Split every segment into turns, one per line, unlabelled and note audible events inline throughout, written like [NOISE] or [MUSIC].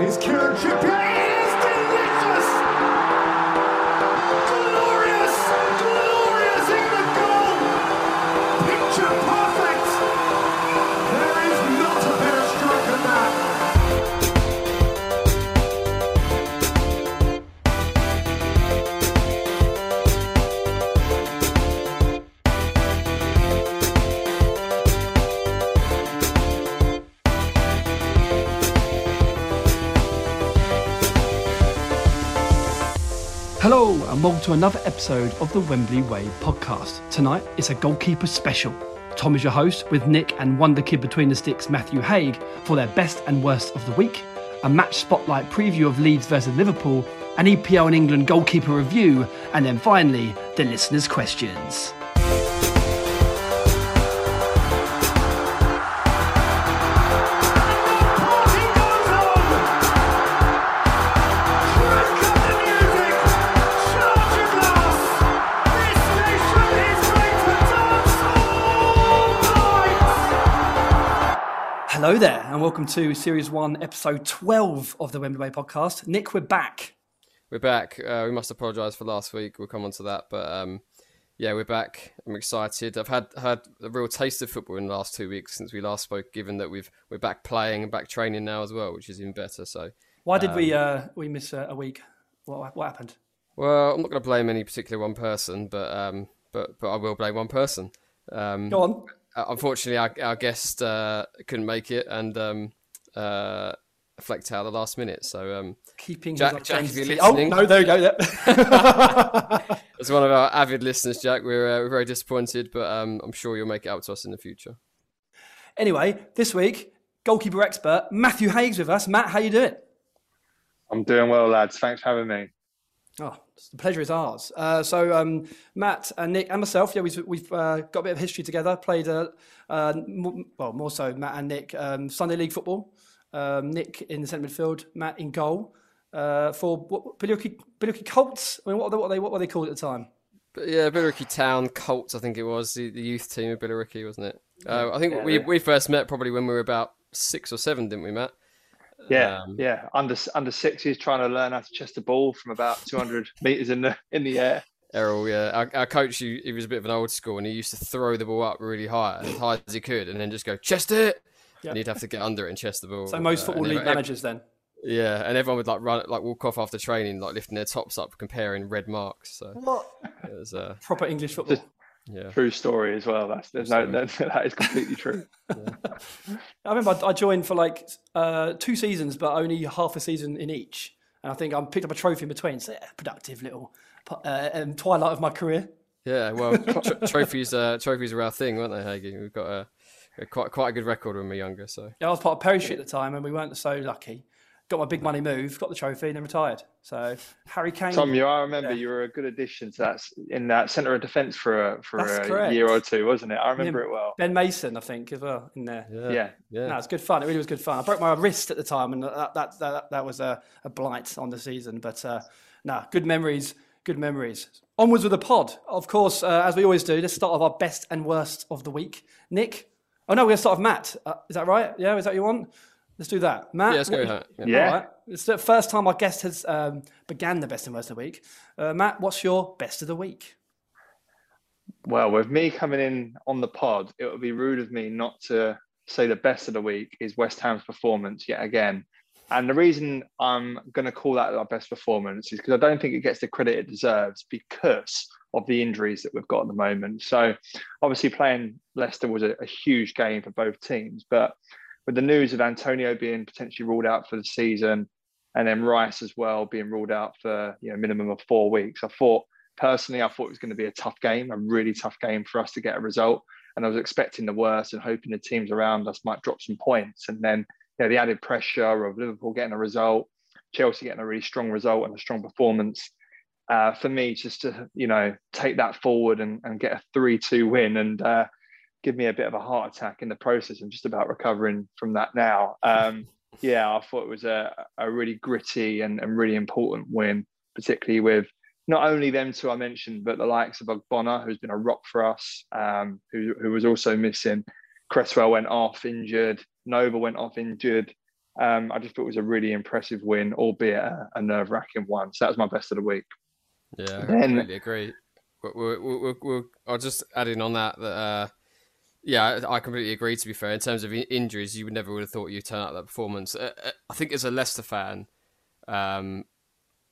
Here's Kieran Trippier.
Welcome to another episode of the Wembley Way podcast. Tonight, it's a goalkeeper special. Tom is your host with Nick and Wonder Kid between the sticks, Matthew Haigh, for their best and worst of the week, a match spotlight preview of Leeds versus Liverpool, an EPL and England goalkeeper review, and then finally, the listeners' questions. Hello there, and welcome to Series 1, Episode 12 of the Wembley Way podcast. Nick, we're back.
We're back. Uh, we must apologise for last week. We'll come on to that, but um, yeah, we're back. I'm excited. I've had had a real taste of football in the last two weeks since we last spoke. Given that we've we're back playing and back training now as well, which is even better. So,
Why did we uh, we miss a, a week? What, what happened?
well, I'm not going to blame any particular one person, but um, but but I will blame one person. Um,
Go on.
Uh, unfortunately, our, our guest uh, couldn't make it and um, uh, flecked out at the last minute. So um,
Keeping
Jack-
his
Jack, if
identity.
you're
Oh no, there you go. Yep. [LAUGHS]
as one of our avid listeners, Jack, we're, uh, we're very disappointed, but um, I'm sure you'll make it up to us in the future.
anyway, this week, goalkeeper expert Matthew Haigh's with us. Matt, how you doing?
I'm doing well, lads. Thanks for having me.
Oh, the pleasure is ours. Uh, so, um, Matt and Nick and myself, yeah, we've, we've uh, got a bit of history together. Played, uh, uh, m- well, more so Matt and Nick, um, Sunday League football. Um, Nick in the centre midfield, Matt in goal uh, for what, Billericay, Billericay Colts. I mean, what were they, what were they, what were they called at the time?
But yeah, Billericay Town Colts, I think it was the, the youth team of Billericay, wasn't it? Uh, I think
Yeah.
we we first met probably when we were about six or seven, didn't we, Matt?
Yeah,
Um,
yeah. Under under sixes, trying to learn how to chest a ball from about 200 [LAUGHS] meters in the in the air.
Errol, yeah, our, our coach, he, he was a bit of an old school, and he used to throw the ball up really high, as high as he could, and then just go chest it,
Yeah.
and he'd have to get under it and chest the ball.
So most
Uh,
football
and
league
ev-
managers then.
Yeah, and everyone would like run, like walk off after training, like lifting their tops up, comparing red marks. So
What?
it was, uh,
Proper English football.
Yeah.
True story as well. That's there's no that, [LAUGHS] that is completely true.
I remember I I joined for like uh, two seasons, but only half a season in each. And I think I picked up a trophy in between. So yeah, productive little uh, um, twilight of my career.
Yeah, well, [LAUGHS] tr- trophies, uh, trophies are our thing, weren't they, Hagee? We've got a, a quite quite a good record when we were younger. So
Yeah, I was part of Parachute at the time, and we weren't so lucky. Got my big money move, got the trophy, and then retired. So Harry Kane.
Tom, you I remember
Yeah.
you were a good addition to that in that centre of defence for a for
That's
a
correct.
year or two, wasn't it? I remember
Yeah.
it well.
Ben Mason, I think, as well in there.
yeah,
Yeah.
yeah.
No, it's good fun. It really was good fun. I broke my wrist at the time, and that that that, that was a, a blight on the season. But uh, no, good memories. Good memories. Onwards with the pod. Of course, uh, as we always do, let's start with our best and worst of the week. Nick. Oh no, we're gonna start with Matt. Uh, is that right? Yeah, is that what you want? Let's do that. Matt.
Yeah, let's go
what-
with that. Yeah.
Yeah.
All right. It's the first time our guest has um, began the best and worst of the week. Uh, Matt, what's your best of the week?
Well, with me coming in on the pod, it would be rude of me not to say the best of the week is West Ham's performance yet again. And the reason I'm going to call that our best performance is because I don't think it gets the credit it deserves because of the injuries that we've got at the moment. So, obviously, playing Leicester was a, a huge game for both teams. But with the news of Antonio being potentially ruled out for the season, and then Rice as well being ruled out for you know minimum of four weeks, I thought personally I thought it was going to be a tough game, a really tough game for us to get a result. And I was expecting the worst and hoping the teams around us might drop some points. And then you know, the added pressure of Liverpool getting a result, Chelsea getting a really strong result and a strong performance. Uh, for me, just to you know take that forward and, and get a three-two win and uh, give me a bit of a heart attack in the process. I'm just about recovering from that now. Um, [LAUGHS] yeah, I thought it was a, a really gritty and, and really important win, particularly with not only them two I mentioned, but the likes of Ogbonna, who's been a rock for us, um, who, who was also missing. Cresswell went off injured. Nova went off injured. Um, I just thought it was a really impressive win, albeit a, a nerve wracking one. So that was my best of the week.
Yeah, I
Then-
completely agree. We're, we're, we're, I'll just add in on that that uh, yeah, I completely agree. To be fair, in terms of injuries, you would never would have thought you'd turn out that performance. Uh, uh, I think as a Leicester fan, um,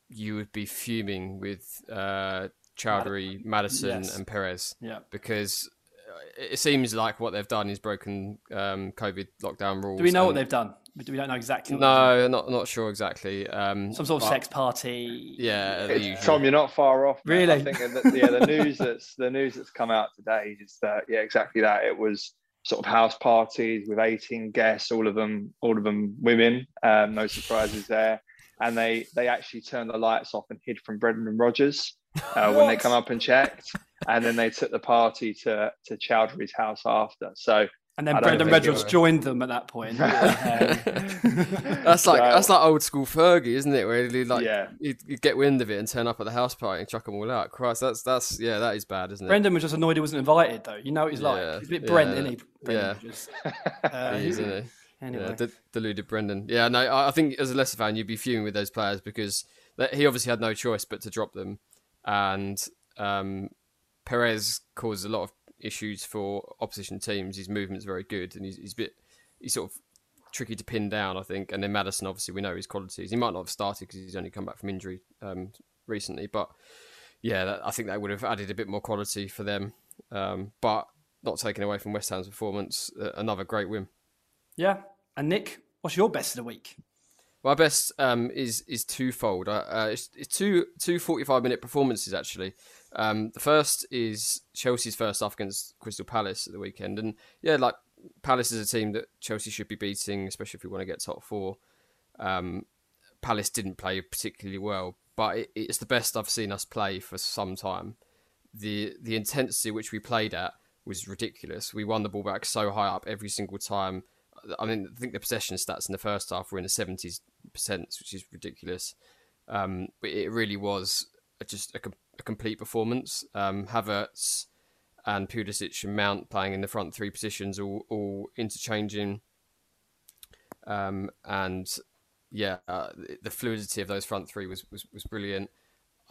you would be fuming with uh, Choudhury, Maddison,
Yes.
and Perez
Yeah.
because uh, it seems like what they've done is broken um, COVID lockdown rules.
Do we know what they've done? Do we don't know exactly? What?
No, not not sure exactly. Um,
Some sort of
but-
sex party.
Yeah,
It's- Tom, you're not far off. mate.
Really?
I think that, yeah, the news that's the news that's come out today is that yeah, exactly that. It was sort of house parties with 18 guests, all of them, all of them women. Um, no surprises there. And they they actually turned the lights off and hid from Brendan Rodgers uh, when they come up and checked. And then they took the party to to Choudhury's house after. So
And then Brendan
think
joined them at that point. [LAUGHS]
That's like
So-
that's like old school Fergie, isn't it? Where you like
yeah,
you, you get wind of it and turn up at the house party and chuck them all out. Christ, that's that's yeah, that is bad, isn't it?
Brendan was just annoyed he wasn't invited, though. You know what he's like.
Yeah,
He's a bit Brent,
yeah,
isn't he? Brendan
yeah.
Rodgers? [LAUGHS] Uh,
He is, isn't he? [LAUGHS]
Anyway,
Yeah, de- deluded Brendan. Yeah, no, I I think as a Leicester fan, you'd be fuming with those players because that- he obviously had no choice but to drop them, and um, Perez caused a lot of issues for opposition teams. His movement's very good, and he's, he's a bit he's sort of tricky to pin down, I think. And then Maddison, obviously, we know his qualities. He might not have started because he's only come back from injury um, recently, but yeah, that, I think that would have added a bit more quality for them. Um, but not taken away from West Ham's performance, uh, another great win.
yeah. And Nick, what's your best of the week?
My best um, is is twofold. Uh, uh, it's, it's two two 45 minute performances actually. Um, the first is Chelsea's first off against Crystal Palace at the weekend, and yeah, like Palace is a team that Chelsea should be beating, especially if we want to get top four. Um, Palace didn't play particularly well, but it, it's the best I've seen us play for some time. the The intensity which we played at was ridiculous. We won the ball back so high up every single time. I mean, I think the possession stats in the first half were in the seventies percent, which is ridiculous. Um, but it really was just a, a complete performance. Um, Havertz and Pulisic and Mount playing in the front three positions, all, all interchanging. Um, and yeah, uh, the- fluidity of those front three was, was, was brilliant.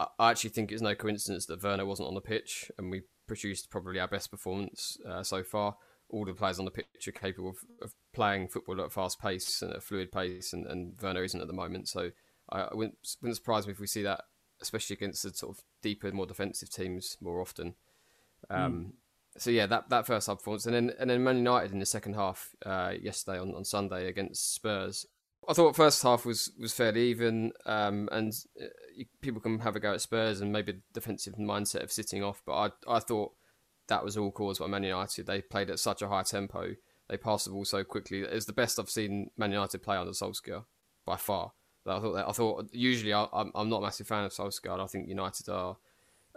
I, I actually think it's no coincidence that Werner wasn't on the pitch, and we produced probably our best performance uh, so far. All the players on the pitch are capable of, of playing football at a fast pace and a fluid pace, and, and Werner isn't at the moment. So I, I wouldn't, wouldn't surprise me if we see that, especially against the sort of deeper, more defensive teams more often. Um, So yeah, that, that first half performance, and then and then Man United in the second half uh, yesterday on, on Sunday against Spurs. I thought first half was, was fairly even, um, and uh, you, people can have a go at Spurs and maybe defensive mindset of sitting off. But I I thought that was all caused by Man United. They played at such a high tempo. They passed the ball so quickly. It's the best I've seen Man United play under Solskjaer by far. I thought that I thought usually I, I'm I'm not a massive fan of Solskjaer. I think United are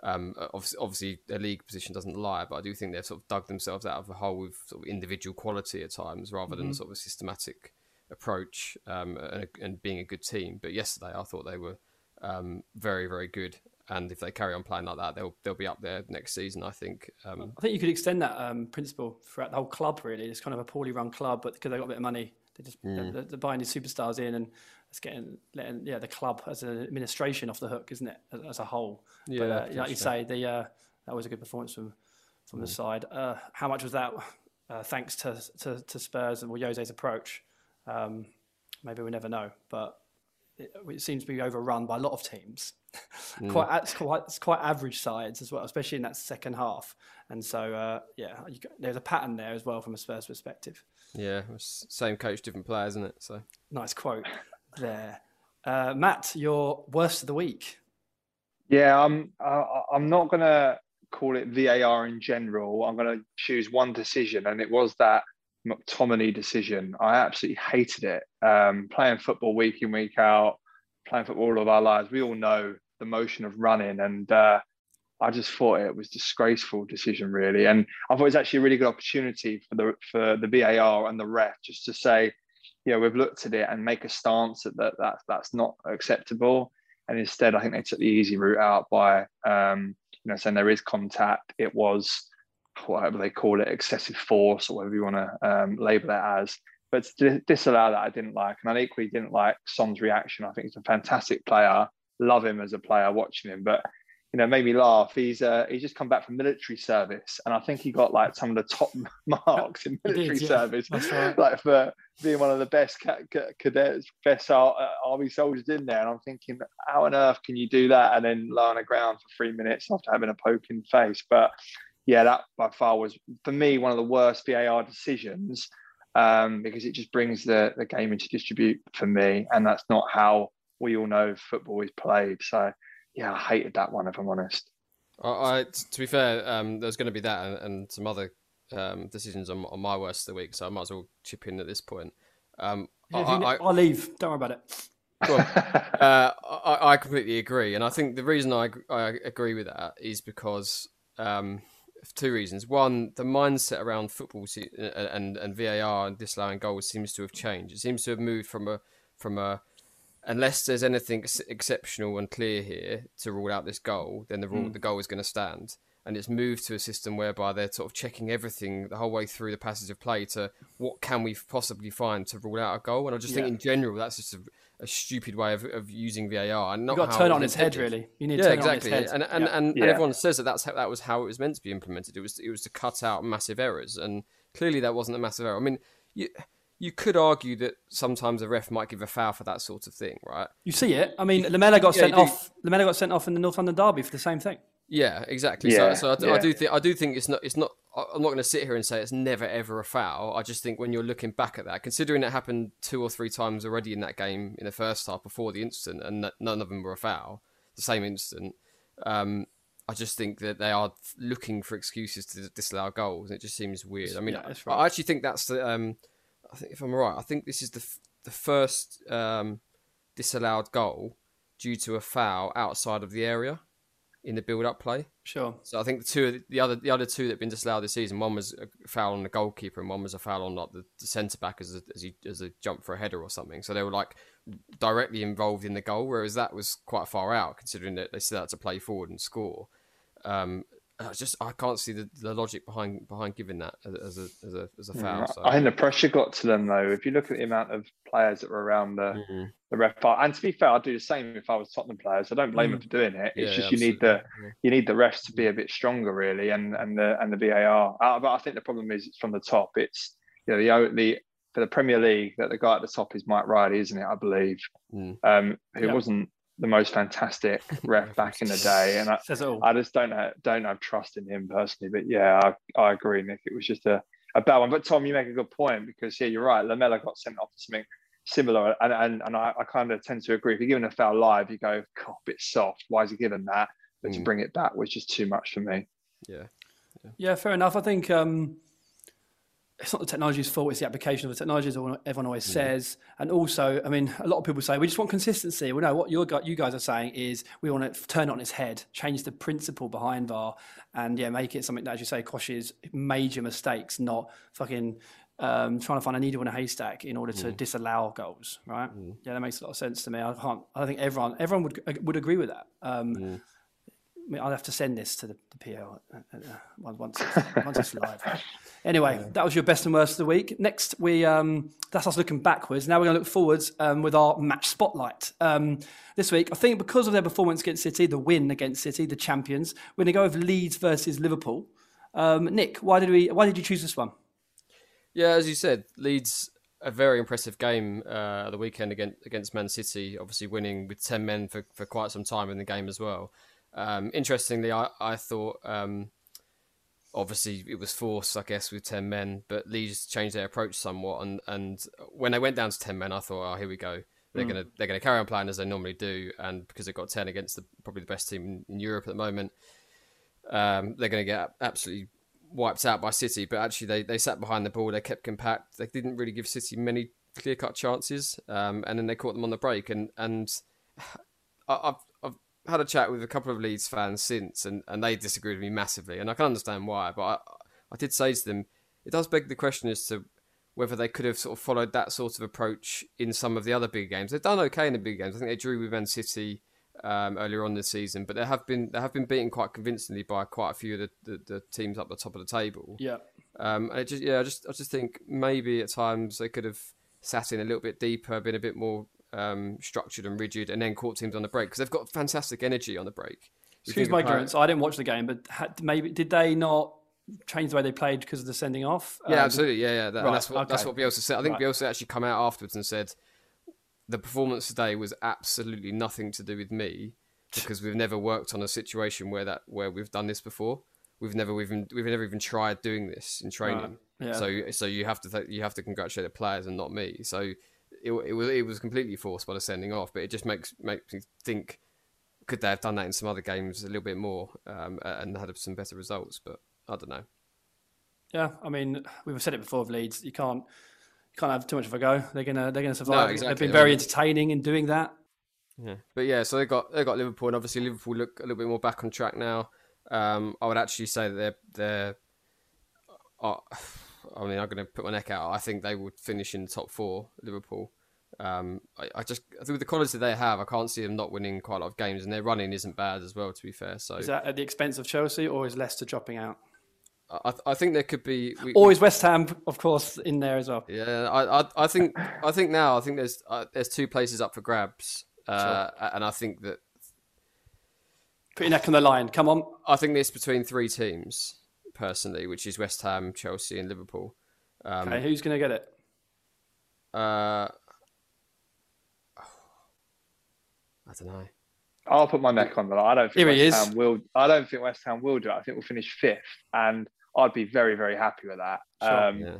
um, obviously, obviously their league position doesn't lie, but I do think they've sort of dug themselves out of a hole with sort of individual quality at times rather than sort of a systematic approach um, and, and being a good team. But yesterday, I thought they were um, very, very good. And if they carry on playing like that, they'll they'll be up there next season. I think. Um,
I think you could extend that um, principle throughout the whole club. Really, it's kind of a poorly run club, but because they got a bit of money, they just
Mm.
they're, they're buying these superstars in, and it's getting letting yeah the club as an administration off the hook, isn't it, as, as a whole?
Yeah,
but, uh, like you say, the uh, that was a good performance from from the
Mm.
side. Uh, how much was that uh, thanks to, to to Spurs and well, Jose's approach? Um, maybe we never know, but it, it seems to be overrun by a lot of teams. [LAUGHS]
Mm.
quite, it's quite, it's quite average sides as well, especially in that second half. And so, uh, yeah, you, there's a pattern there as well from a Spurs perspective.
yeah, same coach, different players, isn't it? So
Nice quote there. Uh, Matt, your worst of the week.
Yeah, I'm. I, I'm not gonna call it VAR in general. I'm gonna choose one decision, and it was that McTominay decision. I absolutely hated it. Um, playing football week in week out, playing football all of our lives, we all know the motion of running, and uh, I just thought it was disgraceful decision, really. And I thought it was actually a really good opportunity for the for the VAR and the ref just to say, you know, we've looked at it and make a stance that, that that's that's not acceptable. And instead, I think they took the easy route out by, um, you know, saying there is contact. It was whatever they call it, excessive force or whatever you want to um, label it as. But to disallow that, I didn't like, and I equally didn't like Son's reaction. I think he's a fantastic player. Love him as a player, watching him, but you know, made me laugh. He's uh, he's just come back from military service, and I think he got like some of the top [LAUGHS] marks in military
did, yeah.
service,
right. [LAUGHS]
like for being one of the best ca- ca- cadets, best uh, army soldiers in there. And I'm thinking, how on earth can you do that and then lie on the ground for three minutes after having a poke in the face? But yeah, that by far was for me one of the worst VAR decisions um, because it just brings the the game into distribute for me, and that's not how we all know football is played. So yeah, I hated that one if I'm honest.
I, I to be fair, um, there's going to be that and, and some other um, decisions on, on my worst of the week, so I might as well chip in at this point. Um, I,
If you-
I,
I'll leave. Don't worry about it.
Well, [LAUGHS] uh, I, I completely agree, and I think the reason I, I agree with that is because um, for two reasons. One, the mindset around football se- and and VAR and disallowing goals seems to have changed. It seems to have moved from a from a unless there's anything ex- exceptional and clear here to rule out this goal, then the rule, hmm. the goal is going to stand. And it's moved to a system whereby they're sort of checking everything the whole way through the passage of play to what can we possibly find to rule out a goal. And I just think in general that's just a, a stupid way of, of using VAR. And not
You've got to turn
it
on its head, really. You need to
Yeah,
turn
exactly.
on its head.
And and,
Yeah.
and, and
Yeah.
everyone says that that's how, that was how it was meant to be implemented. It was it was to cut out massive errors, and clearly that wasn't a massive error. I mean, you you could argue that sometimes a ref might give a foul for that sort of thing, right?
You see it. I mean, Lamela got
Yeah,
sent off. Lamela got sent off in the North London derby for the same thing.
Yeah, exactly.
Yeah,
so, so I, do- I do think I do think it's not it's not. I- I'm not going to sit here and say it's never ever a foul. I just think when you're looking back at that, considering it happened two or three times already in that game in the first half before the incident, and that none of them were a foul, the same incident. Um, I just think that they are looking for excuses to disallow goals. It just seems weird. I mean,
Yeah,
I-
right.
I actually think that's the. Um, I think if I'm right, I think this is the f- the first um, disallowed goal due to a foul outside of the area in the build-up play.
Sure.
So I think the two, the other, the other two that have been disallowed this season, one was a foul on the goalkeeper, and one was a foul on like the, the centre back as a, as, he, as a jump for a header or something. So they were like directly involved in the goal, whereas that was quite far out, considering that they still had to play forward and score. Um, I just I can't see the, the logic behind behind giving that as, as a as a as a foul. So.
I think the pressure got to them though. If you look at the amount of players that were around the,
Mhm.
the ref, and to be fair, I'd do the same if I was Tottenham players. I don't blame them for doing it. It's
Yeah,
just you need the
absolutely.
you need the refs to be a bit stronger, really, and and the and the VAR. Uh, but I think the problem is it's from the top. It's you know the o- the for the Premier League that the guy at the top is Mike Riley, isn't it? I believe,
Mm.
um, who
Yeah.
wasn't the most fantastic [LAUGHS] ref back in the day, and I,
Says it all.
I just don't have, don't have trust in him personally. But yeah, I, I agree, Nick. It was just a, a bad one. But Tom, you make a good point because yeah, you're right. Lamela got sent off for something similar, and and, and I, I kind of tend to agree. If you're given a foul live, you go, God, a bit soft. Why is he given that? But to
Mm.
bring it back was just too much for me.
Yeah.
Yeah, fair enough. I think um, it's not the technology's fault; it's the application of the technology, as everyone always says. And also, I mean, a lot of people say we just want consistency. Well, no, what you're, you guys are saying is we want to turn it on its head, change the principle behind VAR, and yeah, make it something that, as you say, quashes major mistakes, not fucking. Um, trying to find a needle in a haystack in order to disallow goals, right? Yeah, that makes a lot of sense to me. I can't. I think everyone everyone would would agree with that. Um, I'll have to send this to the, the PL uh, uh, once once it's, [LAUGHS] once it's live. Anyway, that was your best and worst of the week. Next, we um, that's us looking backwards. Now we're going to look forwards um, with our match spotlight. Um, this week, I think because of their performance against City, the win against City, the champions, we're going to go with Leeds versus Liverpool. Um, Nick, why did we? Why did you choose this one?
Yeah, as you said, Leeds a very impressive game uh, at the weekend against against Man City. Obviously, winning with ten men for, for quite some time in the game as well. Um, interestingly, I I thought um, obviously it was forced, I guess, with ten men, but Leeds changed their approach somewhat. And, and when they went down to ten men, I thought, oh, here we go. They're gonna they're gonna carry on playing as they normally do, and because they've got ten against the, probably the best team in, Europe at the moment, um, they're going to get absolutely wiped out by City. But actually, they, they sat behind the ball. They kept compact. They didn't really give City many clear cut chances, um, and then they caught them on the break. And and [SIGHS] I- I've had a chat with a couple of Leeds fans since, and, and they disagreed with me massively, and I can understand why. But I I did say to them, it does beg the question as to whether they could have sort of followed that sort of approach in some of the other big games. They've done okay in the big games. I think they drew with Man City um, earlier on this season, but they have been they have been beaten quite convincingly by quite a few of the, the, the teams up the top of the table.
Yeah,
Um, I just yeah, I just I just think maybe at times they could have sat in a little bit deeper, been a bit more um, structured and rigid, and then court teams on the break because they've got fantastic energy on the break.
Excuse my ignorance. I didn't watch the game, but had, maybe did they not change the way they played because of the sending off?
Yeah,
Um,
absolutely. Yeah, yeah. That,
right,
that's what that's what Bielsa said. I think
Right.
Bielsa actually come out afterwards and said the performance today was absolutely nothing to do with me because we've never worked on a situation where that where we've done this before. We've never even we've never even tried doing this in training.
yeah.
So so you have to th- you have to congratulate the players and not me. So it, it was it was completely forced by the sending off, but it just makes makes me think could they have done that in some other games a little bit more um, and had some better results? But I don't know.
Yeah, I mean, we've said it before of Leeds. You can't you can't have too much of a go. They're gonna they're gonna survive.
exactly.
They've been very entertaining in doing that.
Yeah, but yeah, so they got they got Liverpool, and obviously Liverpool look a little bit more back on track now. Um, I would actually say that they're they're. Uh, I mean, I'm going to put my neck out. I think they would finish in the top four. Liverpool. Um, I, I just I think with the quality they have, I can't see them not winning quite a lot of games, and their running isn't bad as well. To be fair, so
Is that at the expense of Chelsea or is Leicester dropping out?
I, I think there could be. We,
is West Ham, of course, in there as well?
Yeah, I, I, I think, I think now, I think there's, uh, there's two places up for grabs, uh, and I think that,
Put your neck on the line. Come on.
I think it's between three teams, personally, which is West Ham, Chelsea, and Liverpool. Um,
Okay, who's going to get it?
uh, I don't know.
I'll put my neck on the line. I don't think
Here
West. Ham will. I don't think West Ham will do it. I think we'll finish fifth, and I'd be very, very happy with that.
Sure.
Um,
Yeah,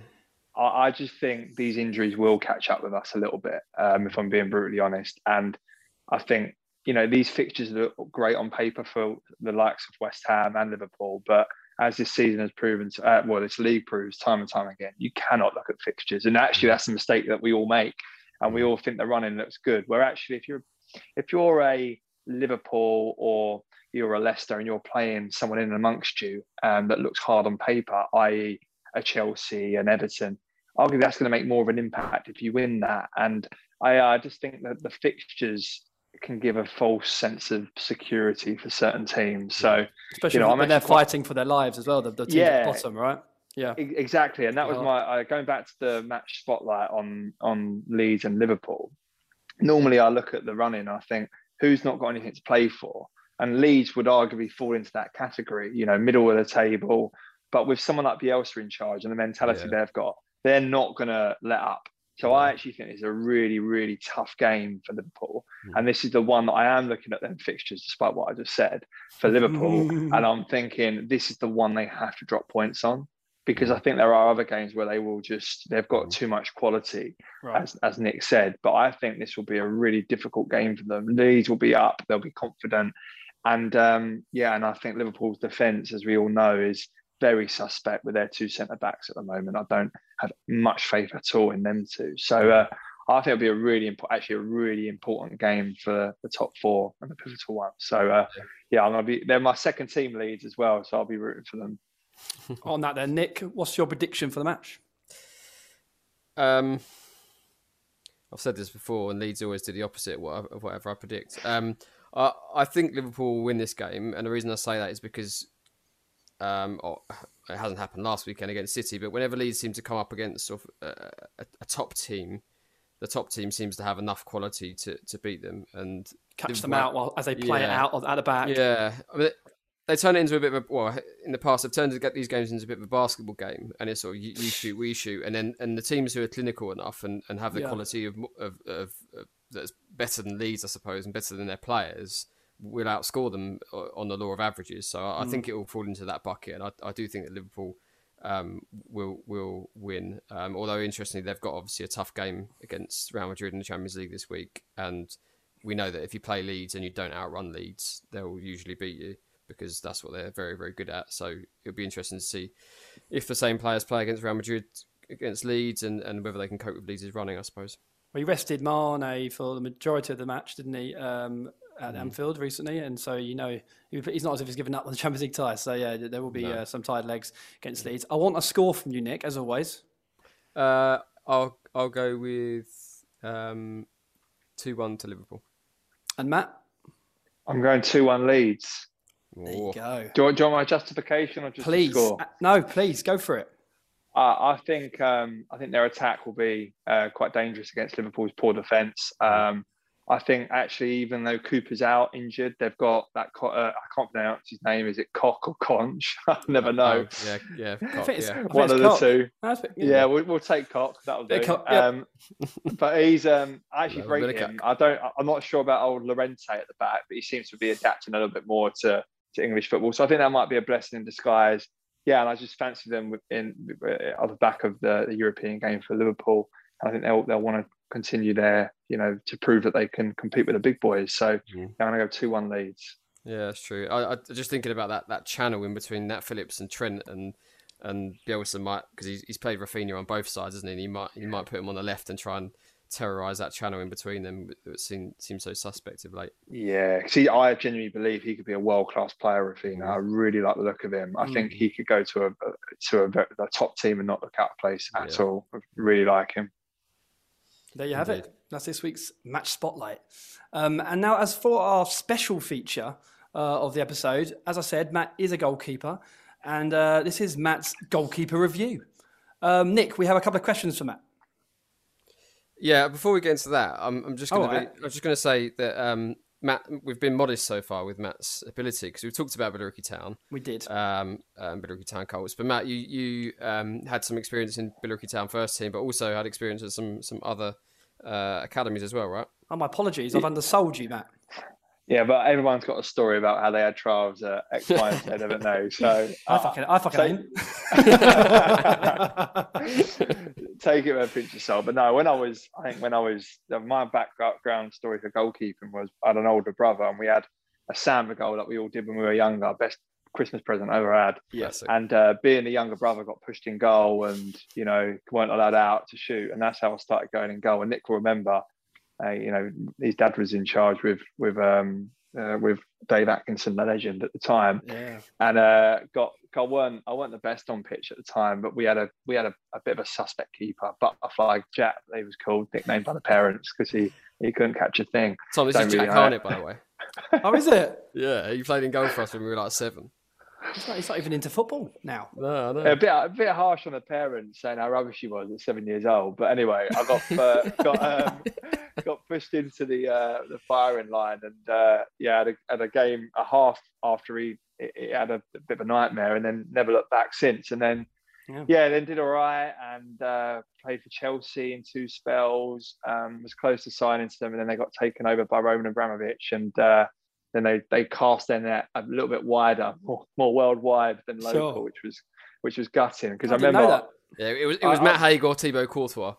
I, I just think these injuries will catch up with us a little bit, um, if I'm being brutally honest. And I think you know these fixtures look great on paper for the likes of West Ham and Liverpool, but as this season has proven, to, uh, well, this league proves time and time again, you cannot look at fixtures, and actually that's a mistake that we all make, and we all think the running looks good. Where actually, if you're if you're a Liverpool or you're a Leicester and you're playing someone in amongst you um, that looks hard on paper, i.e., a Chelsea, an Everton, arguably that's going to make more of an impact if you win that. And I uh, just think that the fixtures can give a false sense of security for certain teams. So
Especially
You know, I'm
when they're
quite-
fighting for their lives as well, the, the team
Yeah.
at the bottom, right? Yeah.
E- Exactly, and that was my uh, going back to the match spotlight on on Leeds and Liverpool. Normally, I look at the running I think who's not got anything to play for, and Leeds would arguably fall into that category. You know, middle of the table, but with someone like Bielsa in charge and the mentality
Yeah.
they've got, they're not going to let up. So I actually think it's a really, really tough game for Liverpool, hmm. and this is the one that I am looking at them fixtures, despite what I just said for [LAUGHS] Liverpool, and I'm thinking this is the one they have to drop points on because hmm. I think there are other games where they will just they've got hmm. too much quality,
Right.
as as Nick said. But I think this will be a really difficult game for them. Leeds will be up, they'll be confident, and um, yeah, and I think Liverpool's defence, as we all know, is very suspect with their two centre backs at the moment. I don't have much faith at all in them two. So. Uh, I think it'll be a really important, actually a really important game for the top four and the pivotal one. So, uh, yeah, I'm gonna be. They're my second team Leeds as well, so I'll be rooting for them. [LAUGHS]
On that, then, Nick, what's your prediction for the match?
Um, I've said this before, and Leeds always do the opposite of of whatever I predict. Um, I, I think Liverpool will win this game, and the reason I say that is because um, oh, it hasn't happened last weekend against City, but whenever Leeds seem to come up against sort of a, a, a top team, the top team seems to have enough quality to, to beat them and
Catch them out while as they play it out at the back.
Yeah, I mean, they turn it into a bit of a well. In the past, they've turned to get these games into a bit of a basketball game, and it's sort of you, you shoot, we shoot, and then and the teams who are clinical enough and, and have the
Yeah.
quality of, of, of, of that's better than Leeds, I suppose, and better than their players, will outscore them on the law of averages. So I, I think
Mm.
it will fall into that bucket, and I, I do think that Liverpool um, will will win. Um, although interestingly, they've got obviously a tough game against Real Madrid in the Champions League this week, and we know that if you play Leeds and you don't outrun Leeds, they'll usually beat you because that's what they're very very good at. So it'll be interesting to see if the same players play against Real Madrid against Leeds and, and whether they can cope with Leeds' running. I suppose.
Well, he rested Mane for the majority of the match, didn't he? Um, at
Mm.
Anfield recently, and so you know he's not as if he's given up on the [LAUGHS] Champions League tie. So yeah, there will be
No.
uh, some tired legs against Leeds. I want a score from you, Nick, as always.
Uh, I'll I'll go with um, two one to Liverpool.
And Matt,
I'm going two one Leeds.
there you go.
Do you, want, do you want my justification or just the
Please,
score?
Uh, no, please go for it.
Uh, I think um, I think their attack will be uh, quite dangerous against Liverpool's poor defence. Um, I think actually, even though Cooper's out injured, they've got that. Co- uh, I can't pronounce his name. Is it Cock or Conch? [LAUGHS] I never know.
Oh, yeah, yeah, [LAUGHS]
I
Cock,
think it's-
yeah.
I think
One
it's
of the
Cock.
two.
That's it,
Yeah, we'll, we'll take Cock. That'll do.
Cock, yeah.
um, but he's um, I actually
Love a bit
rate him. I don't. I'm not sure about old Llorente at the back, but he seems to be adapting a little bit more to to English football. So I think that might be a blessing in disguise. Yeah, and I just fancy them in uh, on the back of the, the European game for Liverpool. I think they'll they'll want to continue there, you know, to prove that they can compete with the big boys. So
Mhm.
they're going to go two one Leeds.
Yeah, that's true. I, I just thinking about that that channel in between Nat Phillips and Trent and and Bielsa might because he's, he's played Raphinha on both sides, isn't he? And he might he might put him on the left and try and terrorise that channel in between them. It seems seems so suspect of late.
Yeah, see, I genuinely believe he could be a world class player, Raphinha. I really like the look of him. I think he could go to a to a, a top team and not look out of place at
Yeah.
all. I really like him.
There you have
Indeed.
it. That's this week's match spotlight. Um, and now, as for our special feature uh, of the episode, as I said, Matt is a goalkeeper, and uh, this is Matt's goalkeeper review. Um, Nick, we have a couple of questions for Matt.
Yeah, before we get into that, I'm, I'm just going to I'm just going to say that um, Matt, we've been modest so far with Matt's ability because we've talked about Billericay Town,
We did.
um, um, Billericay Town Colts. But Matt, you you um, had some experience in Billericay Town first team, but also had experience at some some other uh, academies as well, right?
Oh, my apologies. I've undersold you, Matt.
Yeah, but everyone's got a story about how they had trials at X, Y, and Z, haven't they? So [LAUGHS]
I fucking, I fucking
so- [LAUGHS] take it with a pinch of salt. But no, when I was, I think when I was, my background story for goalkeeping was I had an older brother and we had a samba goal that we all did when we were younger. Best Christmas present I ever had.
Yes.
And uh, being the younger brother, got pushed in goal and you know weren't allowed out to shoot, and that's how I started going in goal. And Nick will remember, uh, you know, his dad was in charge with with um uh, with Dave Atkinson, the legend at the time,
yeah.
and uh, got I weren't I weren't the best on pitch at the time, but we had a we had a, a bit of a suspect keeper, Butterfly Jack, he was called, nicknamed by the parents because he he couldn't catch a thing.
Tom, this
Don't
is
really
Jack. Harnett, by the way. [LAUGHS]
Oh, is it?
Yeah, he played in goal for us when we were like seven.
He's not, he's not even into football now.
No, no.
A bit a bit harsh on the parents saying how rubbish he was at seven years old. But anyway, I got uh, [LAUGHS] got um, got pushed into the uh, the firing line, and uh, yeah, had a, had a game a half after he, he had a, bit of a nightmare, and then never looked back since. And then
Yeah.
yeah, then did all right, and uh, played for Chelsea in two spells. Um, was close to signing to them, and then they got taken over by Roman Abramovich, and uh, then they they cast their net a little bit wider, more, more worldwide than local,
Sure.
which was which was gutting because
I
I,
didn't
remember.
know
Yeah, it was it was
I-
Matt
I-
Haigh or Thibaut Courtois.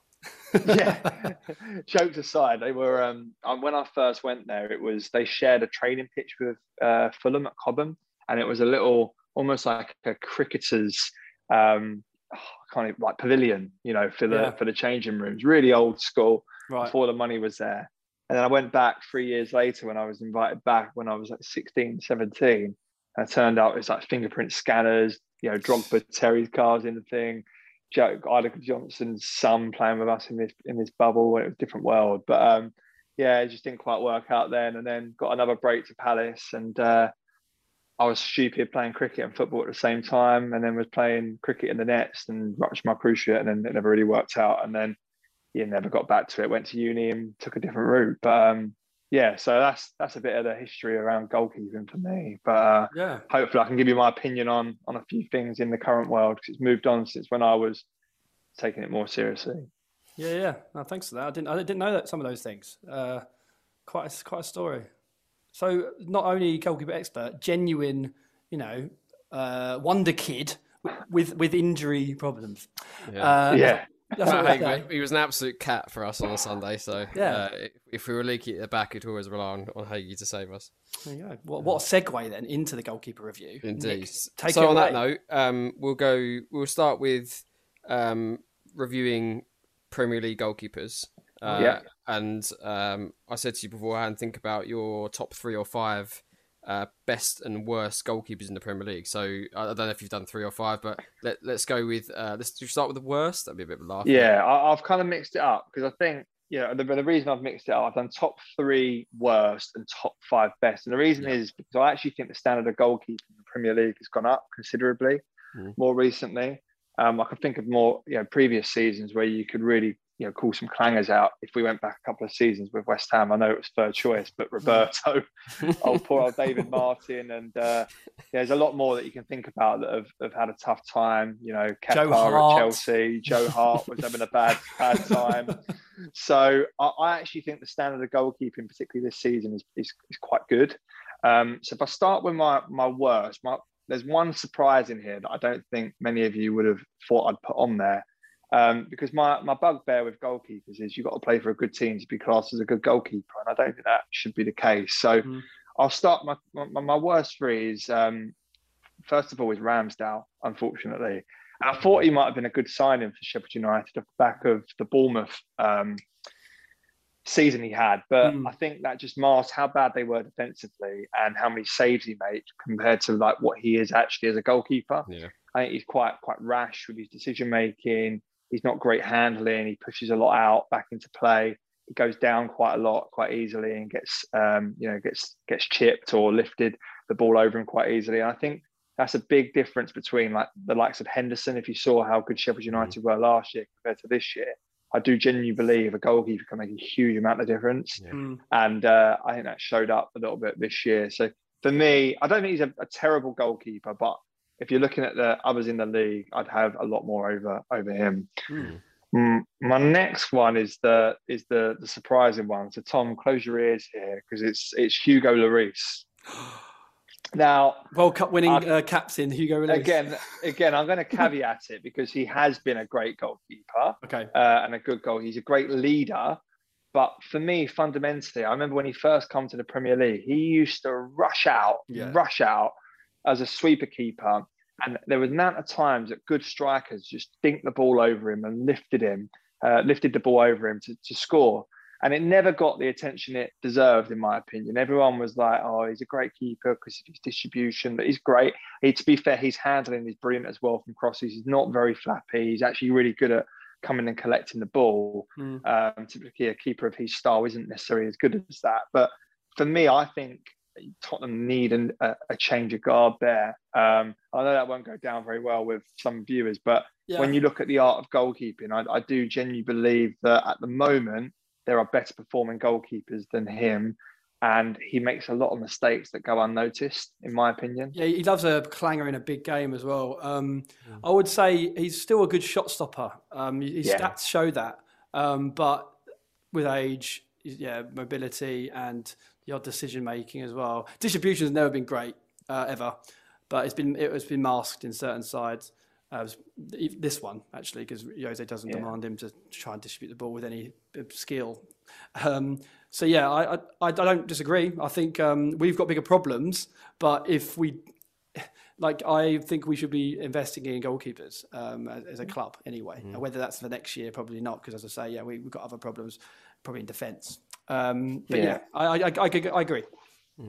[LAUGHS]
yeah. [LAUGHS] Jokes aside, they were um um, when I first went there, it was they shared a training pitch with uh, Fulham at Cobham, and it was a little almost like a cricketer's um kind of like pavilion, you know, for the
Yeah.
for the changing rooms, really old school
Right.
before the money was there. And then I went back three years later when I was invited back when I was like 16, 17. And it turned out it's like fingerprint scanners, you know, Drogba, Terry's cars in the thing. Joe Ida Johnson's son playing with us in this in this bubble. It was a different world. But um, yeah, it just didn't quite work out then. And then got another break to Palace and uh, I was stupid playing cricket and football at the same time, and then was playing cricket in the nets and ruptured my cruciate, and then it never really worked out. And then yeah, never got back to it. Went to uni and took a different route. But um, yeah, so that's that's a bit of the history around goalkeeping for me. But uh,
Yeah.
hopefully, I can give you my opinion on on a few things in the current world because it's moved on since when I was taking it more seriously.
Yeah, yeah. No, thanks for that. I didn't, I didn't know that some of those things. Uh, quite, a, quite a story. So, not only goalkeeper expert, genuine, you know, uh, wonder kid with with injury problems.
Yeah.
Uh,
yeah,
that's what [LAUGHS]
Matt
we
he was an absolute cat for us on a Sunday. So
Yeah.
uh, if we were leaky at the back, we'd always rely on, on Hagee to save us.
There you go. What, what a segue then into the goalkeeper review.
Indeed.
Nick, take
so
it
on
away.
that note, um, we'll go. We'll start with um, reviewing Premier League goalkeepers. Uh,
Yeah.
And um, I said to you beforehand, think about your top three or five uh, best and worst goalkeepers in the Premier League. So I don't know if you've done three or five, but let, let's go with. Uh, let's do you start with the worst. That'd be a bit of a laugh.
yeah. I, I've kind of mixed it up because I think yeah, the, the reason I've mixed it up, I've done top three worst and top five best, and the reason
Yeah.
is because I actually think the standard of goalkeeping in the Premier League has gone up considerably
Mhm.
more recently. Um, I can think of more, you know, previous seasons where you could really, you know, call some clangers out. If we went back a couple of seasons with West Ham, I know it was third choice, but Roberto, [LAUGHS] oh poor old David [LAUGHS] Martin, and uh, there's a lot more that you can think about that have, have had a tough time. You know, Kepa at Chelsea, Joe Hart was having a bad bad [LAUGHS] time. So I, I actually think the standard of goalkeeping, particularly this season, is is, is quite good. Um, so if I start with my my worst, my there's one surprise in here that I don't think many of you would have thought I'd put on there. Um, because my, my bugbear with goalkeepers is you've got to play for a good team to be classed as a good goalkeeper. And I don't think that should be the case. So
Mhm.
I'll start my, my, my worst three is um, first of all is Ramsdale, unfortunately. And I thought he might have been a good signing for Sheffield United off the back of the Bournemouth um, season he had. But
Mm.
I think that just masks how bad they were defensively and how many saves he made compared to like what he is actually as a goalkeeper.
Yeah.
I think he's quite quite rash with his decision making. He's not great handling. He pushes a lot out back into play. He goes down quite a lot, quite easily, and gets um, you know gets gets chipped or lifted the ball over him quite easily. And I think that's a big difference between like the likes of Henderson. If you saw how good Sheffield United were last year compared to this year, I do genuinely believe a goalkeeper can make a huge amount of difference.
Mm.
And uh, I think that showed up a little bit this year. So for me, I don't think he's a, a terrible goalkeeper, but if you're looking at the others in the league, I'd have a lot more over over him.
Mm.
Mm, my next one is the is the the surprising one. So Tom, close your ears here because it's it's Hugo Lloris. [GASPS] Now,
World Cup winning uh, captain Hugo Lloris.
again, [LAUGHS] again, I'm going to caveat it because he has been a great goalkeeper
Okay.
uh, and a good goal. He's a great leader. But for me, fundamentally, I remember when he first come to the Premier League, he used to rush out,
Yeah.
rush out as a sweeper keeper. And there was an amount of times that good strikers just dinked the ball over him and lifted him, uh, lifted the ball over him to, to score. And it never got the attention it deserved, in my opinion. Everyone was like, oh, he's a great keeper because of his distribution, but he's great. He, to be fair, his handling is brilliant as well from crosses. He's not very flappy. He's actually really good at coming and collecting the ball.
Mm.
Um, typically, a keeper of his style isn't necessarily as good as that. But for me, I think Tottenham need an, a, a change of guard there. Um, I know that won't go down very well with some viewers, but
Yeah.
when you look at the art of goalkeeping, I, I do genuinely believe that at the moment there are better performing goalkeepers than him, and he makes a lot of mistakes that go unnoticed, in my opinion.
Yeah, he loves a clanger in a big game as well. Um,
Mm.
I would say he's still a good shot stopper. Um, his
Yeah.
stats show that, um, but with age, yeah, mobility and odd decision making as well. Distribution has never been great uh, ever, but it's been it has been masked in certain sides. Uh, this one actually, because Jose doesn't
Yeah.
demand him to try and distribute the ball with any uh, skill. Um, so yeah, I, I I don't disagree. I think um, we've got bigger problems, but if we [LAUGHS] like I think we should be investing in goalkeepers um, as, as a club anyway. And Whether that's for next year, probably not, because as I say, yeah, we, we've got other problems, probably in defence. Um, but yeah,
Yeah.
I, I, I, I, I agree.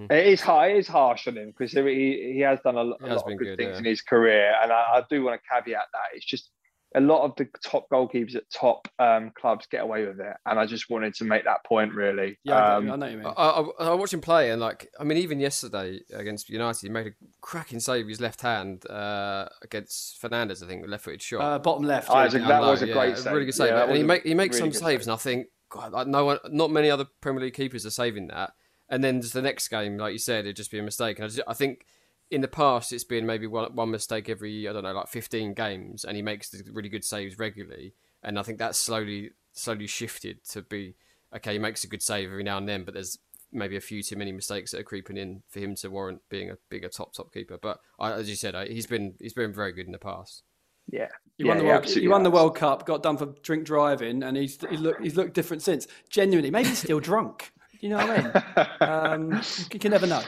It is high. It is harsh on him because he, he has done a, a
has
lot of good,
good,
things
yeah.
in his career, and I, I do want to caveat that it's just a lot of the top goalkeepers at top um, clubs get away with it, and I just wanted to make that point really.
Yeah, I,
Um.
I know you mean.
I, I, I watched him play, and like, I mean, even yesterday against United, he made a cracking save with his left hand uh, against Fernandes. I think, left footed shot.
Uh, bottom left. Yeah.
it's a-
down
that
low,
was a
yeah,
great save.
really good save.
Yeah,
and he make he makes
really
some saves,
save.
and I think, God, no one, not many other Premier League keepers are saving that. And then just the next game, like you said, it'd just be a mistake. And I, just, I think in the past, it's been maybe one, one mistake every I don't know, like fifteen games, and he makes the really good saves regularly. And I think that's slowly slowly shifted to be okay. He makes a good save every now and then, but there's maybe a few too many mistakes that are creeping in for him to warrant being a bigger top top keeper. But I, as you said, I, he's been he's been very good in the past.
yeah,
He
yeah,
won the
he
World.
absolutely
He won the. World Cup. Got done for drink driving, and he's he's looked he's looked different since. Genuinely, maybe he's still drunk. You know what I mean? Um, you can never know.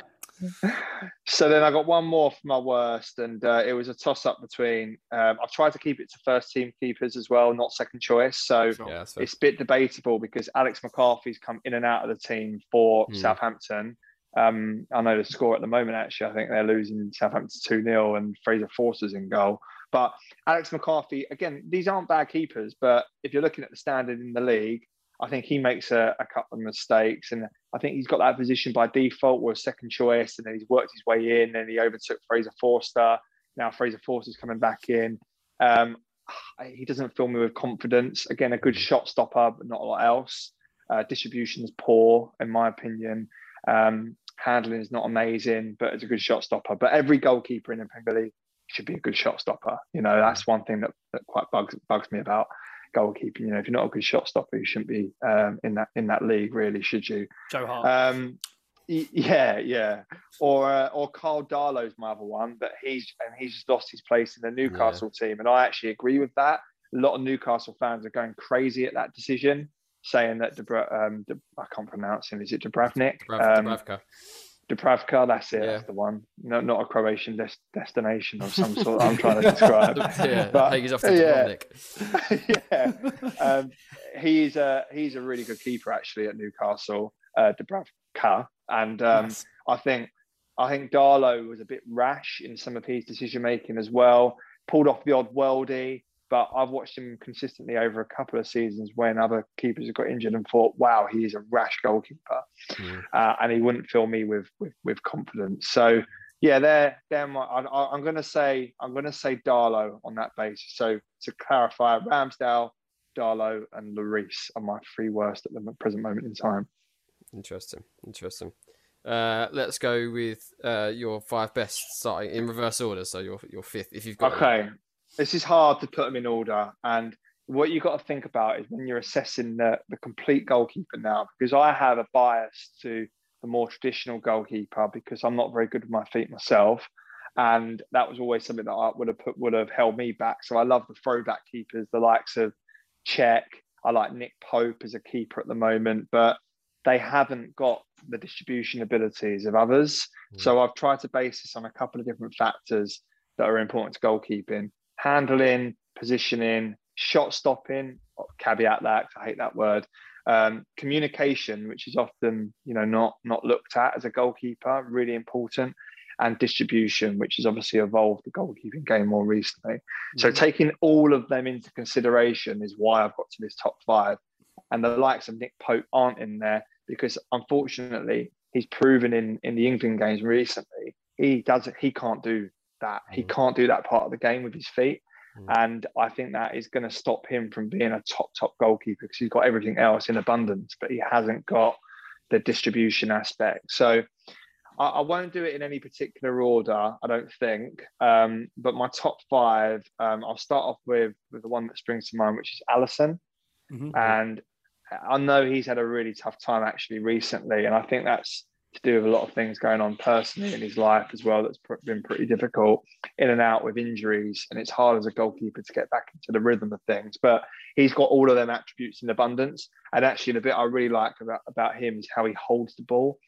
So then I got one more for my worst, and uh, it was a toss up between. Um, I've tried to keep it to first team keepers as well, not second choice. So
Yeah,
it's a bit debatable because Alex McCarthy's come in and out of the team for
Hmm.
Southampton. Um, I know the score at the moment, actually. I think they're losing Southampton 2 0 and Fraser Forster's in goal. But Alex McCarthy, again, these aren't bad keepers, but if you're looking at the standard in the league, I think he makes a, a couple of mistakes. And I think he's got that position by default, was second choice, and then he's worked his way in and he overtook Fraser Forster. Now Fraser Forster's coming back in. Um, he doesn't fill me with confidence. Again, a good shot stopper, but not a lot else. Uh, distribution is poor, in my opinion. Um, handling is not amazing, but it's a good shot stopper. But every goalkeeper in the Premier League should be a good shot stopper. You know, that's one thing that, that quite bugs bugs me about goalkeeping. You know, if you're not a good shot stopper, you shouldn't be um, in that in that league, really, should you?
Joe Hart.
Um, yeah, yeah. Or uh, or Karl Darlow's my other one, but he's and he's just lost his place in the Newcastle yeah. team, and I actually agree with that. A lot of Newcastle fans are going crazy at that decision, saying that Debra- um, De- I can't pronounce him. Is it Dubravnik?
Dubrav- um, Dubravka.
Dubravka, that's it. Yeah. That's the one. No, not a Croatian des- destination of some sort. I'm trying to [LAUGHS] describe.
yeah, but, he's off to
yeah, [LAUGHS] yeah. Um, he's a he's a really good keeper actually at Newcastle, uh, Dubravka, and um, yes. I think I think Darlow was a bit rash in some of his decision making as well. Pulled off the odd worldie, but I've watched him consistently over a couple of seasons when other keepers have got injured and thought, "Wow, he is a rash goalkeeper," mm. uh, and he wouldn't fill me with with, with confidence. So yeah, they're they're my. I, am going to say I'm going to say Darlow on that basis. So to clarify, Ramsdale, Darlow, and Lloris are my three worst at the present moment in time.
Interesting, interesting. Uh, let's go with uh, your five best starting in reverse order. So your your fifth, if you've got.
Okay, this is hard to put them in order, and what you've got to think about is when you're assessing the the complete goalkeeper now, because I have a bias to the more traditional goalkeeper because I'm not very good with my feet myself, and that was always something that I would have put would have held me back. So I love the throwback keepers, the likes of Cech. I like Nick Pope as a keeper at the moment, but they haven't got the distribution abilities of others. Mm. So I've tried to base this on a couple of different factors that are important to goalkeeping handling, positioning, shot stopping, caveat that, I hate that word. Um, communication, which is often you know not not looked at as a goalkeeper, really important, and distribution, which has obviously evolved the goalkeeping game more recently. Mm-hmm. So taking all of them into consideration is why I've got to this top five. And the likes of Nick Pope aren't in there because unfortunately he's proven in in the England games recently he doesn't he can't do that mm. he can't do that part of the game with his feet mm. and I think that is going to stop him from being a top top goalkeeper because he's got everything else in abundance but he hasn't got the distribution aspect so I, I won't do it in any particular order I don't think um, but my top five um, I'll start off with with the one that springs to mind which is Alisson. mm-hmm. and I know he's had a really tough time actually recently, and I think that's to do with a lot of things going on personally in his life as well. That's been pretty difficult, in and out with injuries, and it's hard as a goalkeeper to get back into the rhythm of things. But he's got all of them attributes in abundance, and actually, the bit I really like about about him is how he holds the ball.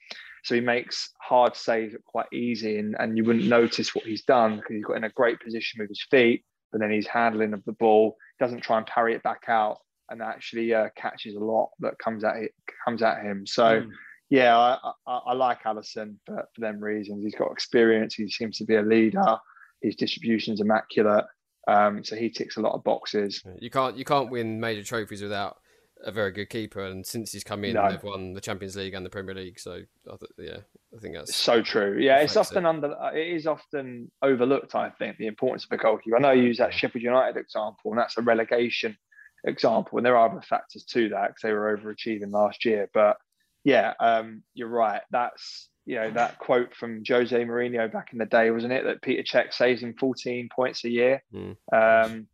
So he makes hard saves quite easy, and, and you wouldn't notice what he's done because he's got in a great position with his feet, but then he's handling of the ball, doesn't try and parry it back out and actually uh, catches a lot that comes at it, comes at him. So. Mm. Yeah, I, I, I, like Alisson for, for them reasons. He's got experience. He seems to be a leader. His distribution's immaculate. Um, so he ticks a lot of boxes.
You can't you can't win major trophies without a very good keeper. And since he's come in, no. they've won the Champions League and the Premier League. So I th- yeah, I think that's
so true. Yeah, it's often it. under it is often overlooked. I think the importance of a goalkeeper. I know you use that Sheffield United example, and that's a relegation example, and there are other factors to that because they were overachieving last year. But yeah, um, you're right. That's you know that quote from Jose Mourinho back in the day, wasn't it? That Peter Cech saves him 14 points a year. Mm. Um,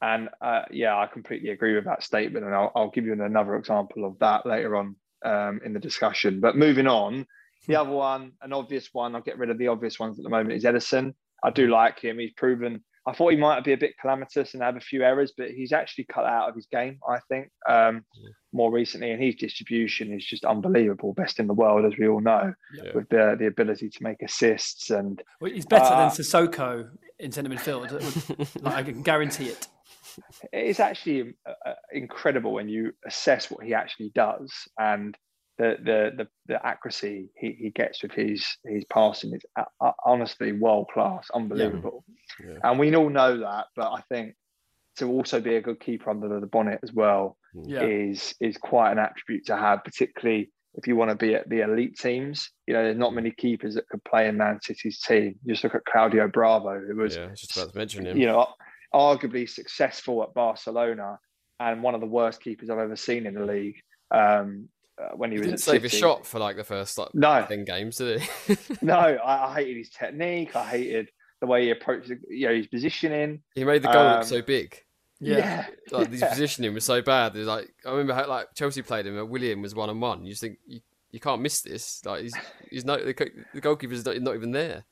and uh, yeah, I completely agree with that statement, and I'll, I'll give you another example of that later on um, in the discussion. But moving on, the other one, an obvious one, I'll get rid of the obvious ones at the moment, is Ederson. I do like him. He's proven I thought he might be a bit calamitous and have a few errors, but he's actually cut out of his game, I think, um, yeah. more recently. And his distribution is just unbelievable, best in the world, as we all know, yeah. with the, the ability to make assists. And
well, he's better uh, than Sissoko in centre midfield. [LAUGHS] like, I can guarantee it.
It's actually uh, incredible when you assess what he actually does. And the the the, the accuracy he, he gets with his his passing is uh, uh honestly world class, unbelievable. Yeah. Yeah. And we all know that, but I think to also be a good keeper under the bonnet as well mm. yeah. is is quite an attribute to have, particularly if you want to be at the elite teams. You know, there's not many keepers that could play in Man City's team. You just look at Claudio Bravo, who was
yeah, just about to mention him.
You know, arguably successful at Barcelona and one of the worst keepers I've ever seen in the league. Um, uh, when he,
He
was
didn't
at
save a shot for like the first like
No.
ten games, did he? [LAUGHS]
No, I, I hated his technique. I hated the way he approached, you know, his positioning.
he made the goal
Um,
look so big.
Yeah.
Like his
yeah.
positioning was so bad. There's like I remember how like Chelsea played him and Willian was one on one. You just think you, you can't miss this. Like he's he's not the, co- the goalkeeper's not, not even there.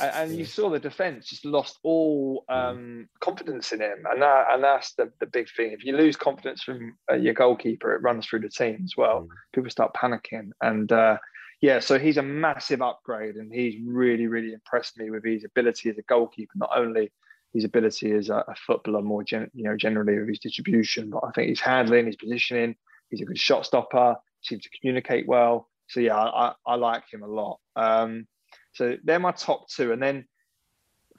And, and you saw the defense just lost all um, confidence in him, and that and that's the, the big thing. If you lose confidence from uh, your goalkeeper, it runs through the team as well.
Mm.
People start panicking, and uh, yeah, so he's a massive upgrade, and he's really really impressed me with his ability as a goalkeeper. Not only his ability as a, a footballer, more gen, you know generally with his distribution, but I think his handling, his positioning, he's a good shot stopper. Seems to communicate well. So yeah, I, I, I like him a lot. Um, so they're my top two, and then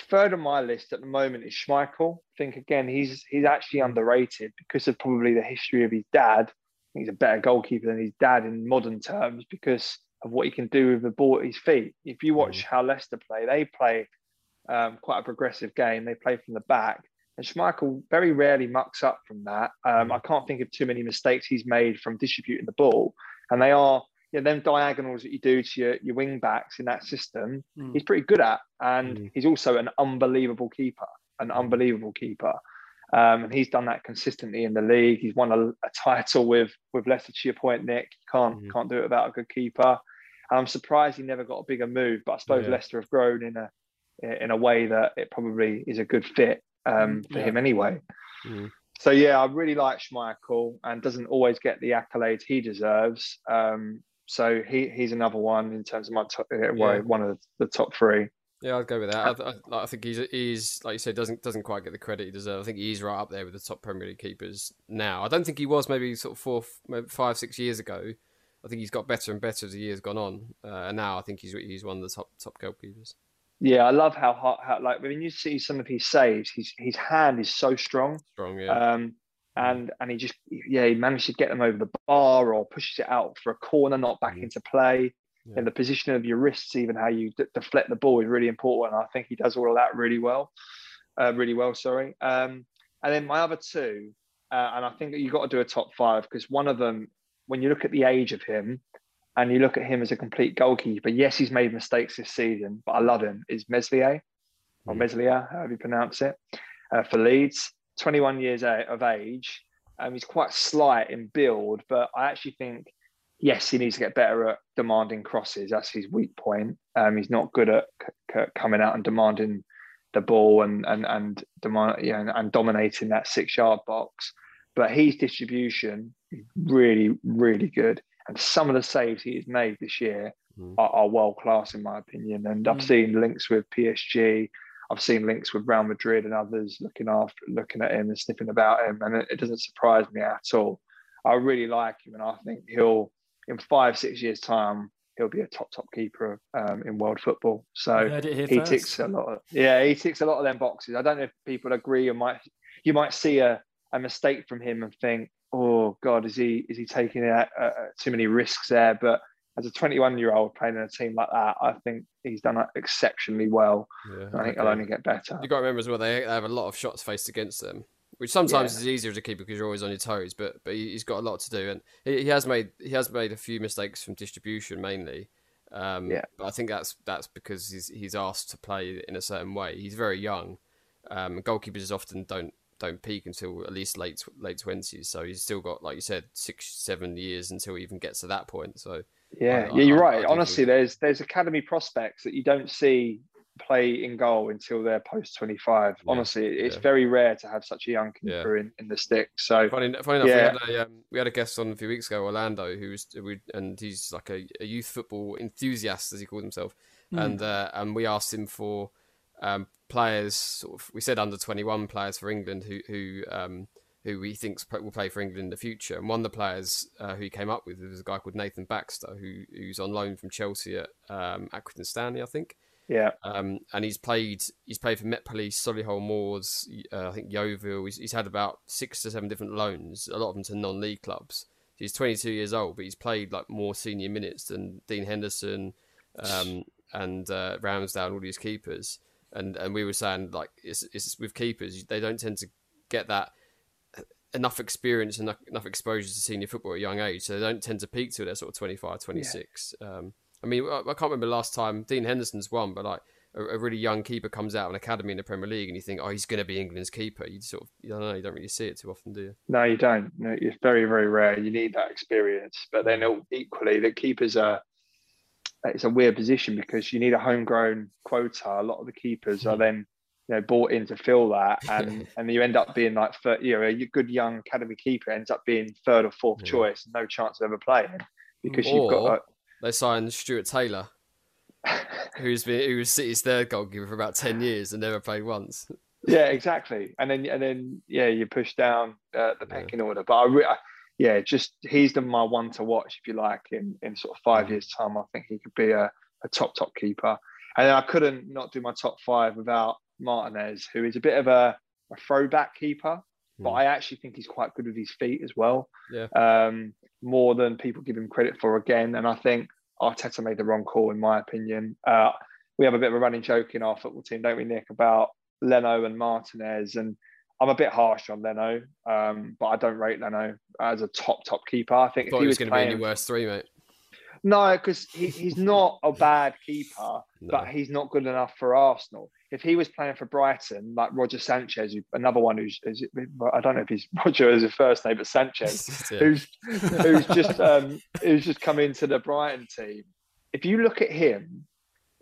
third on my list at the moment is Schmeichel. I think again he's he's actually underrated because of probably the history of his dad. He's a better goalkeeper than his dad in modern terms because of what he can do with the ball at his feet. If you watch how Leicester play, they play um, quite a progressive game. They play from the back, and Schmeichel very rarely mucks up from that. Um, I can't think of too many mistakes he's made from distributing the ball, and they are you know, them diagonals that you do to your, your wing backs in that system,
Mm.
he's pretty good at. And
Mm.
he's also an unbelievable keeper, an unbelievable keeper. Um, and he's done that consistently in the league. He's won a, a title with with Leicester. To your point, Nick, you can't
Mhm.
can't do it without a good keeper. And I'm surprised he never got a bigger move, but I suppose
Yeah.
Leicester have grown in a in a way that it probably is a good fit um, for
Yeah.
him anyway.
Mm.
So yeah, I really like Schmeichel and doesn't always get the accolades he deserves. Um, so he he's another one in terms of my top, uh, well,
Yeah.
one of the top three.
Yeah, I'd go with that. I, I, I think he's he's like you said doesn't doesn't quite get the credit he deserves. I think he's right up there with the top Premier League keepers now. I don't think he was maybe sort of four, maybe five, six years ago. I think he's got better and better as the years gone on, uh, and now I think he's he's one of the top top goalkeepers.
Yeah, I love how hot how like when you see some of his saves, his his hand is so strong.
Strong, yeah.
Um, and and he just yeah he managed to get them over the bar or pushes it out for a corner, not back
Mhm.
into play.
Yeah.
And the position of your wrists, even how you d- deflect the ball, is really important. I think he does all of that really well, uh, really well. Sorry. Um, and then my other two, uh, and I think that you've got to do a top five because one of them, when you look at the age of him, and you look at him as a complete goalkeeper. Yes, he's made mistakes this season, but I love him. Is Meslier or. Meslier, however you pronounce it, uh, for Leeds. 21 years of age. Um, he's quite slight in build, but I actually think, yes, he needs to get better at demanding crosses. That's his weak point. Um, he's not good at c- c- coming out and demanding the ball and and and demand, you know, and dominating that six yard box. But his distribution is really, really good. And some of the saves he has made this year
Mm.
are, are world class, in my opinion. And I've
Mm.
seen links with PSG. I've seen links with Real Madrid and others looking after, looking at him and sniffing about him, and it, it doesn't surprise me at all. I really like him, and I think he'll, in five, six years' time, he'll be a top, top keeper um, in world football. So
You heard it here
he
first.
ticks a lot. Of, yeah, he ticks a lot of them boxes. I don't know if people agree, or might you might see a, a mistake from him and think, oh God, is he is he taking uh, too many risks there? But as a 21 year old playing in a team like that, I think he's done exceptionally well.
Yeah,
I think
agree.
he'll only get better.
You've got to remember as well they, they have a lot of shots faced against them, which sometimes is easier to keep because you're always on your toes. But but he- he's got a lot to do, and he, he has made he has made a few mistakes from distribution mainly. Um,
Yeah.
but I think that's that's because he's he's asked to play in a certain way. He's very young. Um, goalkeepers often don't don't peak until at least late late twenties. So he's still got like you said six seven years until he even gets to that point. So
Yeah,
I-
yeah, you're
I- I
right.
do
Honestly,
think-
there's there's academy prospects that you don't see play in goal until they're post 25.
Yeah,
Honestly, it's
yeah.
very rare to have such a young
Yeah.
keeper in, in the stick. So
Funny, funny enough,
Yeah.
we, had a, um, we had a guest on a few weeks ago, Orlando, who was, we, and he's like a, a youth football enthusiast, as he called himself,
Hmm.
and uh, and we asked him for um, players. Sort of, we said under twenty one players for England who who um, who he thinks will play for England in the future. And one of the players uh, who he came up with was a guy called Nathan Baxter, who who's on loan from Chelsea at um, Accrington Stanley, I think.
yeah,
Um, and he's played he's played for Met Police, Solihull Moors, uh, I think Yeovil. He's, he's had about six to seven different loans, a lot of them to non-league clubs. He's 22 years old, but he's played like more senior minutes than Dean Henderson um, and uh, Ramsdale and all these keepers. and and we were saying like it's, it's with keepers they don't tend to get that enough experience and enough exposure to senior football at a young age so they don't tend to peak till they're sort of 25 26 yeah. um, i mean I, I, can't remember last time dean henderson's won but like a, a, really young keeper comes out of an academy in the premier league and you think oh he's going to be england's keeper. You sort of you don't know you don't really see it too often do you?
No you don't. No, it's very very rare. You need that experience but then equally the keepers are it's a weird position because you need a homegrown quota. A lot of the keepers are hmm. then you know bought in to fill that, [LAUGHS] and and you end up being like third, you know a good young academy keeper ends up being third or fourth yeah. choice, no chance of ever playing because or you've got. A,
they signed Stuart Taylor, [LAUGHS] who's been who was City's third goalkeeper for about ten years and never played once.
Yeah, exactly. And then and then yeah, you push down uh, the pecking yeah. order. But I, re- I, yeah, just he's the my one to watch if you like. In in sort of five years' time, I think he could be a, a top top keeper. And I couldn't not do my top five without Martinez, who is a bit of a, a throwback keeper, but hmm. I actually think he's quite good with his feet as well.
Yeah.
Um, more than people give him credit for again. And I think Arteta made the wrong call, in my opinion. Uh, we have a bit of a running joke in our football team, don't we, Nick, about Leno and Martinez. And I'm a bit harsh on Leno, um, but I don't rate Leno as a top, top keeper. I think
I he was, was going to be in your worst three, mate.
No, because he, he's not a bad keeper, [LAUGHS] no. but he's not good enough for Arsenal. If he was playing for Brighton, like Roger Sanchez, another one who's is, I don't know if he's [LAUGHS] Roger as his first name, but Sanchez, [LAUGHS] yeah. who's [LAUGHS] who's just um, who's just come into the Brighton team. If you look at him,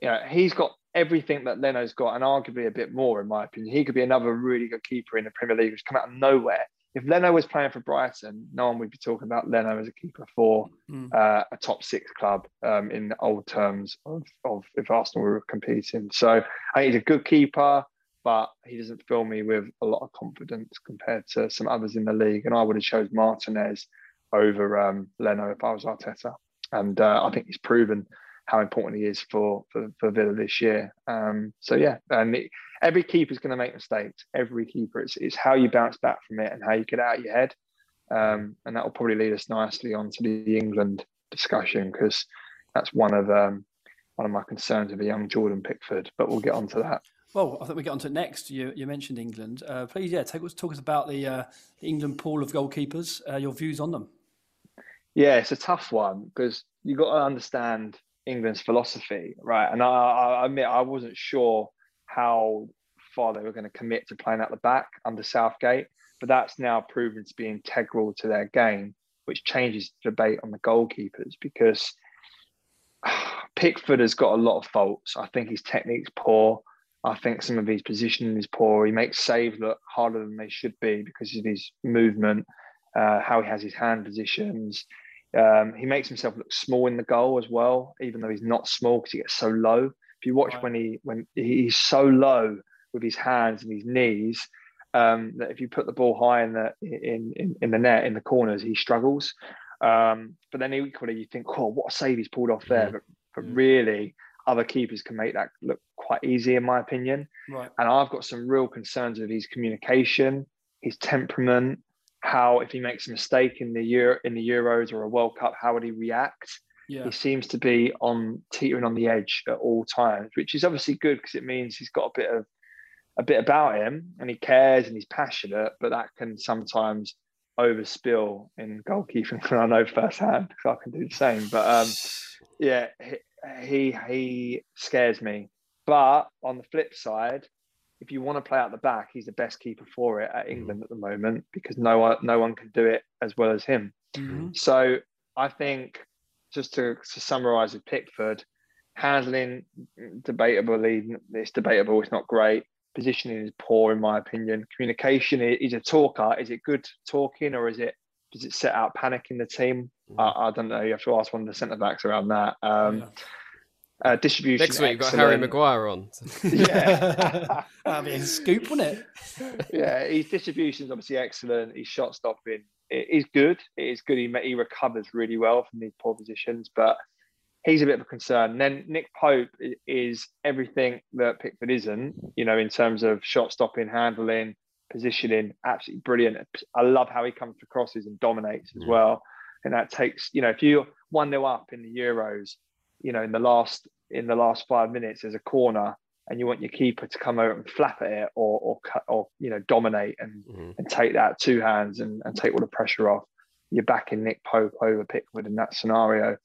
you know, he's got everything that Leno's got, and arguably a bit more, in my opinion. He could be another really good keeper in the Premier League who's come out of nowhere if Leno was playing for Brighton, no one would be talking about Leno as a keeper for mm. uh, a top six club um, in old terms of, of if Arsenal were competing. So I think he's a good keeper, but he doesn't fill me with a lot of confidence compared to some others in the league. And I would have chose Martinez over um, Leno if I was Arteta. And uh, I think he's proven how important he is for for, for Villa this year. Um, so yeah, and it, every keeper is going to make mistakes. Every keeper, it's, it's how you bounce back from it and how you get out of your head. Um, and that will probably lead us nicely onto the England discussion because that's one of um, one of my concerns with a young Jordan Pickford. But we'll get onto that.
Well, I think we get onto it next. You, you mentioned England. Uh, please, yeah, take, talk us about the, uh, the England pool of goalkeepers. Uh, your views on them.
Yeah, it's a tough one because you've got to understand England's philosophy, right? And I, I admit I wasn't sure how far they were going to commit to playing at the back under Southgate, but that's now proven to be integral to their game, which changes the debate on the goalkeepers because [SIGHS] Pickford has got a lot of faults. I think his technique's poor. I think some of his positioning is poor. He makes saves look harder than they should be because of his movement, uh, how he has his hand positions. Um, he makes himself look small in the goal as well, even though he's not small because he gets so low. If you watch right. when he when he's so low with his hands and his knees, um, that if you put the ball high in the in, in, in the net in the corners, he struggles. Um, but then equally, you think, "Oh, what a save he's pulled off there!" But, but really, other keepers can make that look quite easy, in my opinion.
Right.
And I've got some real concerns with his communication, his temperament, how if he makes a mistake in the year in the Euros or a World Cup, how would he react?
Yeah.
He seems to be on teetering on the edge at all times, which is obviously good because it means he's got a bit of a bit about him and he cares and he's passionate, but that can sometimes overspill in goalkeeping. [LAUGHS] And I know firsthand because I can do the same. But um, yeah, he, he he scares me. But on the flip side, if you want to play out the back, he's the best keeper for it at mm-hmm. England at the moment because no one no one can do it as well as him.
Mm-hmm.
So I think just to, to summarize with Pickford, handling debatably it's debatable, it's not great. Positioning is poor in my opinion. Communication is a talker. Is it good talking or is it does it set out panic in the team? Mm-hmm. I, I, don't know. You have to ask one of the centre backs around that. Um, yeah. Uh, distribution.
Next week, got Harry Maguire on. [LAUGHS]
yeah, [LAUGHS] that'd be a scoop, wouldn't
it? [LAUGHS] yeah, his distribution is obviously excellent. His shot stopping is good. It is good. He, he recovers really well from these poor positions, but he's a bit of a concern. And then Nick Pope is everything that Pickford isn't, you know, in terms of shot stopping, handling, positioning. Absolutely brilliant. I love how he comes to crosses and dominates as well. And that takes, you know, if you're one 0 up in the Euros you know, in the last in the last five minutes, there's a corner. and you want your keeper to come out and flap at it or or cut or you know dominate and
Mhm.
and take that two hands and, and take all the pressure off. You're backing Nick Pope over Pickford in that scenario.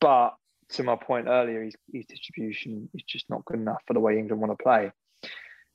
But to my point earlier, his, his distribution is just not good enough for the way England want to play.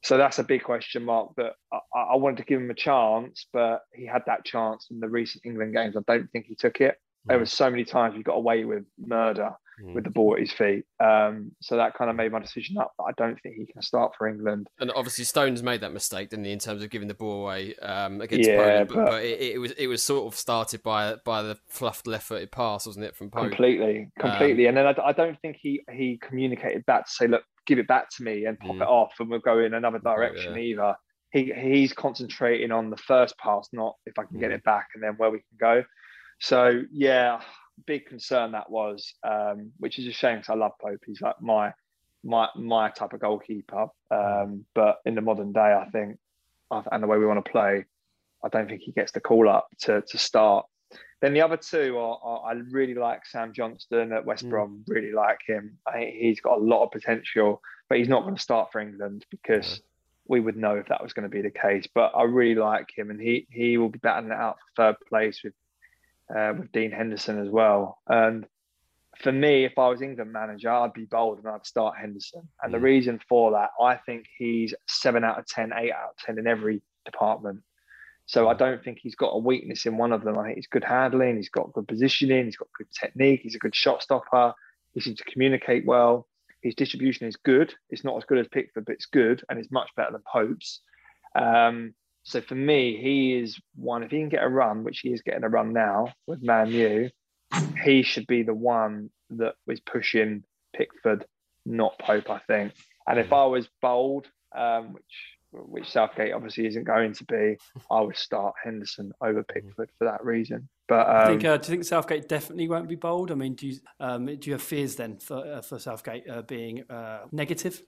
So that's a big question mark but I, I wanted to give him a chance, but he had that chance in the recent England games. I don't think he took it. There
Mm.
were so many times he got away with murder
Mm.
with the ball at his feet. Um, so that kind of made my decision up. I don't think he can start for England.
And obviously, Stones made that mistake, didn't he, in terms of giving the ball away um, against
Yeah,
Poland? But,
but-
but it, it was it was sort of started by by the fluffed left-footed pass, wasn't it, from Pope?
completely,
Um,
completely. and then I, I don't think he he communicated back to say, look, give it back to me and pop
Mm.
it off, and we'll go in another direction
yeah.
either. He he's concentrating on the first pass, not if I can get
Mm.
it back and then where we can go. So yeah, big concern that was, um, which is a shame because I love Pope. He's like my my my type of goalkeeper. Um, but in the modern day, I think, and the way we want to play, I don't think he gets the call up to to start. Then the other two are, are I really like Sam Johnston at West
Mm.
Brom. Really like him. I he's got a lot of potential, but he's not going to start for England because we would know if that was going to be the case. But I really like him, and he he will be battling it out for third place with uh, with Dean Henderson as well. And for me, if I was England manager, I'd be bold and I'd start Henderson. And the
Mm.
reason for that, I think he's seven out of 10, eight out of 10 in every department. So I don't think he's got a weakness in one of them. I think he's good handling, he's got good positioning, he's got good technique, he's a good shot stopper, he seems to communicate well. His distribution is good. It's not as good as Pickford, but it's good and it's much better than Pope's. Um, so for me, he is one. If he can get a run, which he is getting a run now with Man U, he should be the one that was pushing Pickford, not Pope. I think. And if I was bold, um, which which Southgate obviously isn't going to be, I would start Henderson over Pickford for that reason. But
I
um,
think, uh, do you think Southgate definitely won't be bold? I mean, do you um, do you have fears then for uh, for Southgate uh, being uh, negative?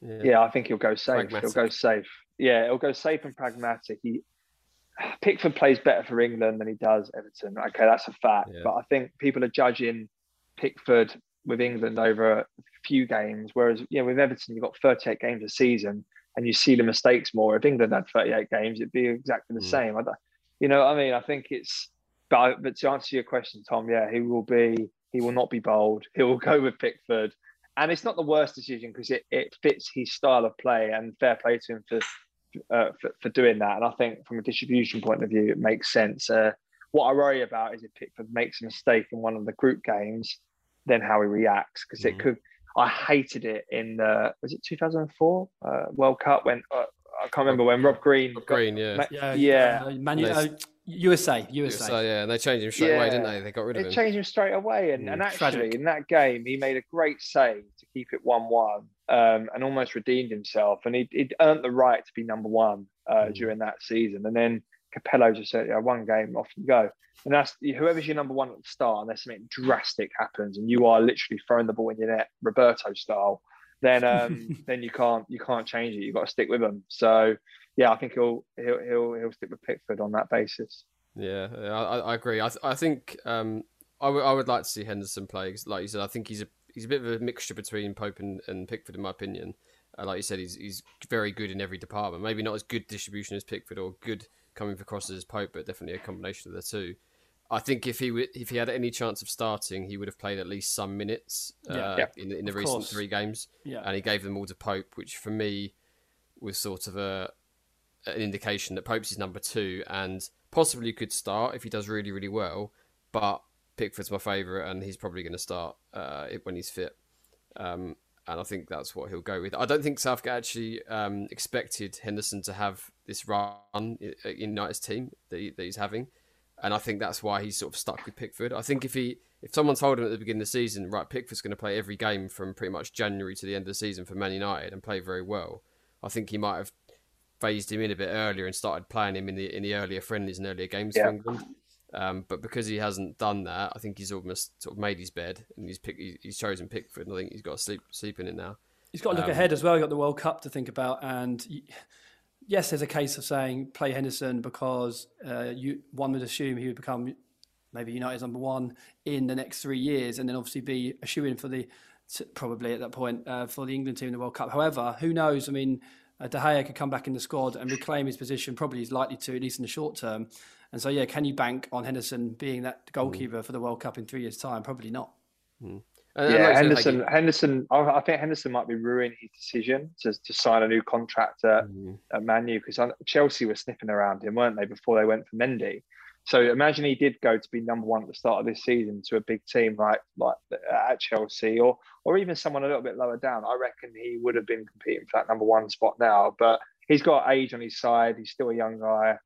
yeah, I think he'll go safe.
Pragmatic.
He'll go safe. Yeah, it'll go safe and pragmatic. He Pickford plays better for England than he does Everton. Okay, that's a fact.
Yeah.
But I think people are judging Pickford with England over a few games, whereas you know with Everton you've got 38 games a season and you see the mistakes more. If England had 38 games, it'd be exactly the
Mm.
same. I you know, what I mean, I think it's. But, I- but to answer your question, Tom, yeah, he will be. He will not be bold. He will [LAUGHS] go with Pickford, and it's not the worst decision because it, it fits his style of play. And fair play to him for uh, for, for doing that. And I think from a distribution point of view, it makes sense. Uh, what I worry about is if Pickford makes a mistake in one of the group games, then how he reacts because
Mhm.
it could. I hated it in the was it 2004 uh, World Cup when uh, I can't remember when Rob Green.
Rob
got-
Green, yeah.
ma-
Yeah,
yeah.
uh, Man,
Nice.
uh, USA, USA.
Yeah, and they changed him straight away, didn't they? They got rid of
It
him.
They changed him straight away, and,
Mm.
and actually
Tragic.
in that game he made a great save to keep it one-one, um, and almost redeemed himself, and he would earned the right to be number one uh,
Mm.
during that season. And then Capello just said, "Yeah, one game, off you go." And that's whoever's your number one at the start, unless something drastic happens, and you are literally throwing the ball in your net, Roberto style, then um, [LAUGHS] then you can't you can't change it. You've got to stick with them. So yeah, I think he'll he'll he'll, he'll stick with Pickford on that basis.
Yeah, yeah, I, I agree. I, th- I think um, I would I would like to see Henderson play. 'cause like you said, I think he's a he's a bit of a mixture between Pope and, and Pickford, in my opinion. Uh, like you said, he's he's very good in every department. Maybe not as good distribution as Pickford or good coming for crosses as Pope, but definitely a combination of the two. I think if he w- if he had any chance of starting, he would have played at least some minutes uh,
Yeah.
Yeah.
in, in the
Of
recent
course.
three games
yeah.
and he gave them all to Pope, which for me was sort of a an indication that Pope's his number two and possibly could start if he does really really well. But Pickford's my favourite, and he's probably going to start uh, when he's fit. Um, and I think that's what he'll go with. I don't think Southgate actually um, expected Henderson to have this run in in United's team that, he, that he's having, and I think that's why he's sort of stuck with Pickford. I think if he if someone told him at the beginning of the season, right, Pickford's going to play every game from pretty much January to the end of the season for Man United and play very well, I think he might have phased him in a bit earlier and started playing him in the in the earlier friendlies and earlier games for England. Um, but because he hasn't done that, I think he's almost sort of made his bed and he's pick, he's he's chosen Pickford. And I think he's got to sleep sleep in it now.
He's got to look
Um,
ahead as well. You've got the World Cup to think about. And yes, there's a case of saying play Henderson because uh, you, one would assume he would become maybe United's number one in the next three years and then obviously be a shoe in for the probably at that point uh, for the England team in the World Cup. However, who knows? I mean, uh, De Gea could come back in the squad and reclaim his position. Probably he's likely to, at least in the short term. And so, yeah, can you bank on Henderson being that goalkeeper mm. for the World Cup in three years' time? Probably not.
Mm. yeah, Henderson. Henderson. I think Henderson might be ruining his decision to, to sign a new contract at, mm. at Man U because Chelsea were sniffing around him, weren't they, before they went for Mendy? So imagine he did go to be number one at the start of this season to a big team like like at Chelsea or or even someone a little bit lower down. I reckon he would have been competing for that number one spot now. But he's got age on his side. He's still a young guy,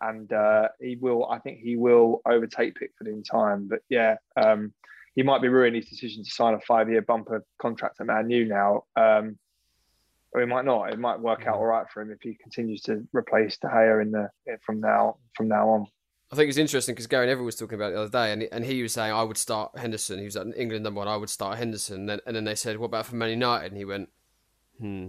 and uh, he will. I think he will overtake Pickford in time. But yeah, um, he might be ruining his decision to sign a five-year bumper contract at Man U now. Um, or he might not. It might work out mm. all right for him if he continues to replace De Gea in the from now from now on.
I think it's interesting because Gary Neville was talking about it the other day, and and he was saying I would start Henderson. He was at England number one. I would start Henderson, and then, and then they said, "What about for Man United?" And he went, "Hmm,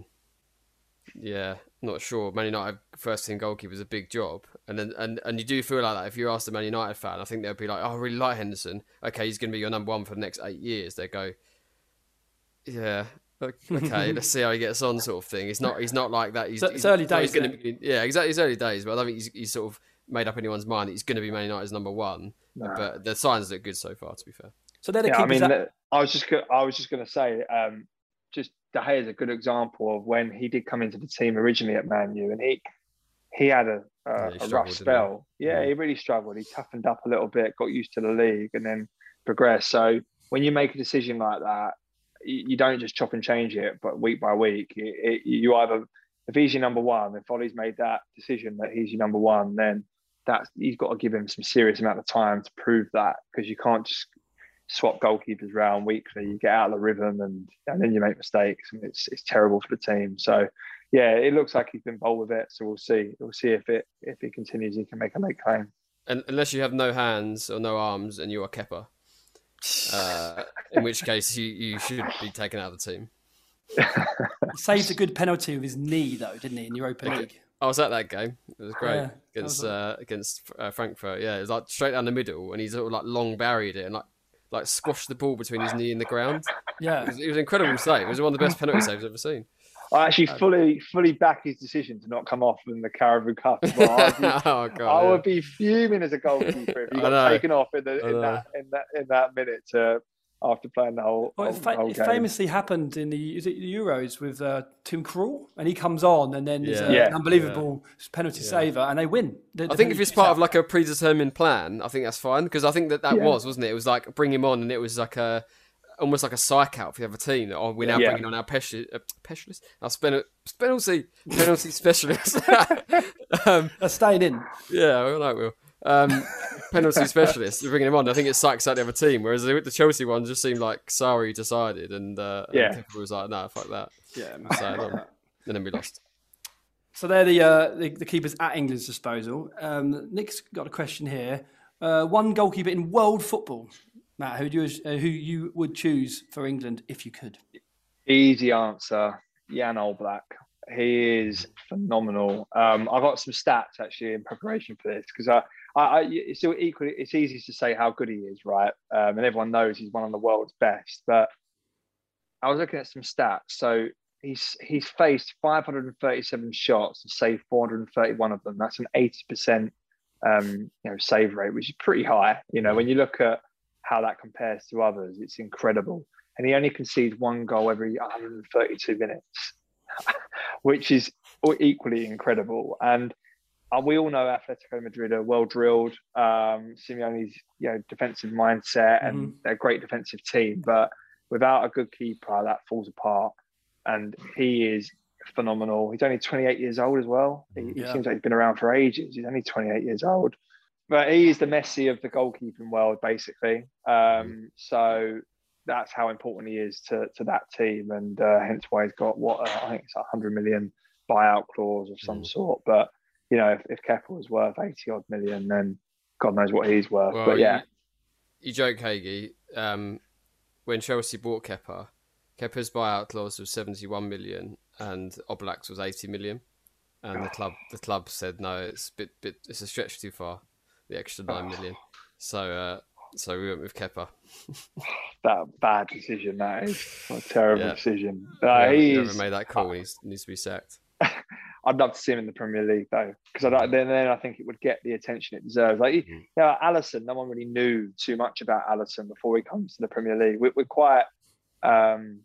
yeah, not sure. Man United first team goalkeeper is a big job, and then and, and you do feel like that if you ask a Man United fan, I think they'll be like, "Oh, I really like Henderson. Okay, he's going to be your number one for the next eight years." They go, "Yeah, okay, [LAUGHS] let's see how he gets on," sort of thing. He's not he's not like that. He's,
it's
he's,
early days.
He's gonna be, yeah, exactly. It's early days, but I don't think he's, he's sort of made up anyone's mind that he's going to be Man United's number one. No. But the signs look good so far, to be fair.
So they're the
yeah,
I mean,
that... I was just I was just going to say, um, just De Gea is a good example of when he did come into the team originally at Man U, and he he had a, a, yeah, a rough spell. Yeah, yeah, he really struggled. He toughened up a little bit, got used to the league, and then progressed. So when you make a decision like that, you, you don't just chop and change it, but week by week, it, it, you either if he's your number one, if Ole's made that decision that he's your number one, then that's he's got to give him some serious amount of time to prove that because you can't just swap goalkeepers around weekly. You get out of the rhythm and and then you make mistakes and it's it's terrible for the team. So yeah, it looks like he's been bold with it. So we'll see. We'll see if it if he continues, he can make a late claim.
And unless you have no hands or no arms and you are Kepa, uh, in which case you, you should be taken out of the team. [LAUGHS]
he saved a good penalty with his knee though, didn't he, in Europa League?
I was at that game. It was great yeah, against was uh, against uh, Frankfurt. Yeah, it was like straight down the middle, and he's sort of like long barried it and like like squashed the ball between his knee and the ground.
Yeah,
it was, it was an incredible save. It was one of the best penalty saves I've ever seen.
I actually fully fully back his decision to not come off in the Carabao Cup. Well. I'd be, oh, God, I yeah. would be fuming as a goalkeeper if he [LAUGHS] got taken off in, the, in that in that in that minute to after playing the whole. Well,
it, fa-
whole
it famously happened in the is it the Euros with uh, Tim Krul, and he comes on, and then there's yeah. yeah. an unbelievable yeah. penalty yeah. saver, and they win.
The, the I think if it's part out. of like a predetermined plan, I think that's fine because I think that that was wasn't it? It was like bring him on, and it was like a almost like a psych out for the other team that oh we're now bringing on our specialist, uh, specialist our spen- penalty penalty [LAUGHS] specialist. [LAUGHS]
um, That's staying in.
Yeah, I like Will um, penalty specialist. They're bringing him on. I think it psychs out the other team. Whereas the, the Chelsea one just seemed like Sarri decided, and uh,
yeah, and
was like, "No, fuck that."
Yeah,
so, um, and then we lost.
So they're the, uh, the, the keepers at England's disposal. Um, Nick's got a question here. Uh, one goalkeeper in world football, Matt. Who do you, uh, who you would choose for England if you could?
Easy answer: Jan Oblak. He is phenomenal. Um, I got some stats actually in preparation for this because I I, I, it's still equally, it's easy to say how good he is, right? Um, and everyone knows he's one of the world's best. But I was looking at some stats. So he's he's faced 537 shots and saved 431 of them. That's an 80% um, you know save rate, which is pretty high. You know, when you look at how that compares to others, it's incredible. And he only concedes one goal every 132 minutes, [LAUGHS] which is equally incredible. And uh, we all know Atletico Madrid are well drilled. Um, Simeone's you know defensive mindset and mm-hmm. they're a great defensive team, but without a good keeper, that falls apart. And he is phenomenal. He's only 28 years old as well. He, yeah. he seems like he's been around for ages. He's only 28 years old, but he is the Messi of the goalkeeping world, basically. Um, mm-hmm. so that's how important he is to, to that team, and uh, hence why he's got what uh, I think it's a hundred million buyout clause of some mm. sort. But you know, if, if Kepa was worth 80 odd million, then God knows what he's worth. Well, but yeah.
You, you joke, Hagee. Um, when Chelsea bought Kepa, Kepa's buyout clause was 71 million and Oblak's was 80 million. And oh. the club the club said no, it's a bit bit it's a stretch too far, the extra nine million. So uh, So we went with Kepa. [LAUGHS]
That bad decision. That is a terrible
Yeah.
decision. Uh,
Whoever,
he's,
whoever made that call He needs to be sacked.
I'd love to see him in the Premier League though, because I don't- then then I think it would get the attention it deserves. Like,
Mhm.
yeah, Alisson. No one really knew too much about Alisson before he comes to the Premier League. We're, we're quite um,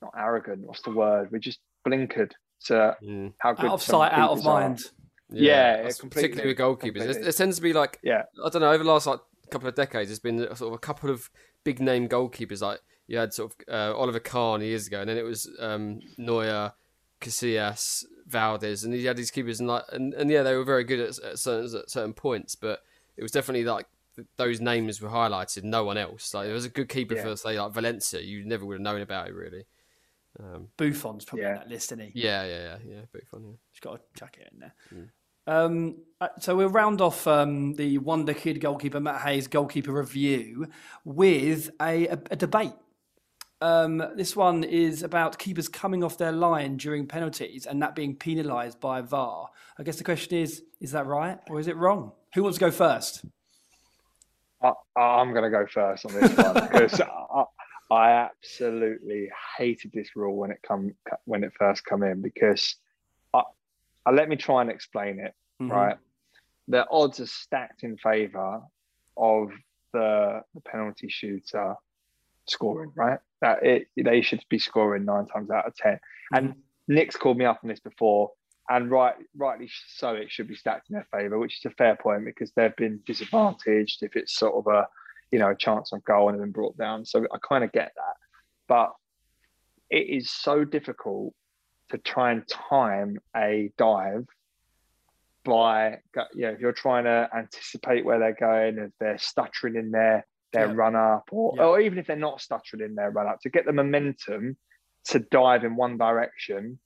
not arrogant. What's the word? We're just blinkered to
Mm.
how good
Out of sight, out of
keepers are.
mind.
Yeah,
particularly with goalkeepers. There,
completely.
there tends to be like
Yeah,
I don't know over the last like couple of decades. There's been sort of a couple of big name goalkeepers. Like you had sort of uh, Oliver Kahn years ago, and then it was um, Neuer, Casillas, Valdés, and he had these keepers, and like and, and yeah, they were very good at, at certain at certain points, but it was definitely like those names were highlighted. No one else. Like there was a good keeper
Yeah.
for say like Valencia. You never would have known about it really. Um,
Buffon's probably
Yeah.
on that list, isn't he?
yeah, yeah, yeah, yeah. Bit fun. Yeah.
He's got a jacket in there.
Mm.
Um, uh, so we'll round off um, the Wonder Kid goalkeeper Matt Haigh goalkeeper review with a, a, a debate. Um, this one is about keepers coming off their line during penalties and that being penalised by VAR. I guess the question is: Is that right or is it wrong? Who wants to go first?
I, I'm going to go first on this one because [LAUGHS] I, I absolutely hated this rule when it come when it first come in because I, I let me try and explain it.
Mhm.
Right, the odds are stacked in favour of the, the penalty shooter scoring. Right, that it they should be scoring nine times out of ten. And mm-hmm. Nick's called me up on this before, and right, rightly so, it should be stacked in their favour, which is a fair point because they've been disadvantaged if it's sort of a, you know, a chance on goal and they've been brought down. So I kind of get that, but it is so difficult to try and time a dive by, you know, if you're trying to anticipate where they're going, if they're stuttering in their their
Yeah.
run up, or
Yeah.
or even if they're not stuttering in their run up, to get the momentum to dive in one direction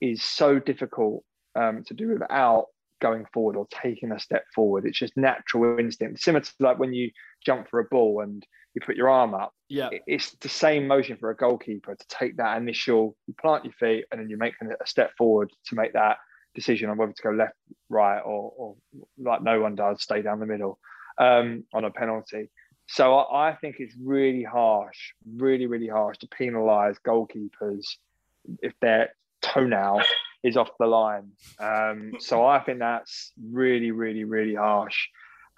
is so difficult um, to do without going forward or taking a step forward. It's just natural instinct, similar to like when you jump for a ball and you put your arm up.
Yeah,
It's the same motion for a goalkeeper to take that initial, you plant your feet, and then you make a step forward to make that decision on whether to go left, right, or, or like no one does, stay down the middle um, on a penalty. So I, I think it's really harsh, really, really harsh to penalise goalkeepers if their toenail is off the line. Um, so I think that's really, really, really harsh.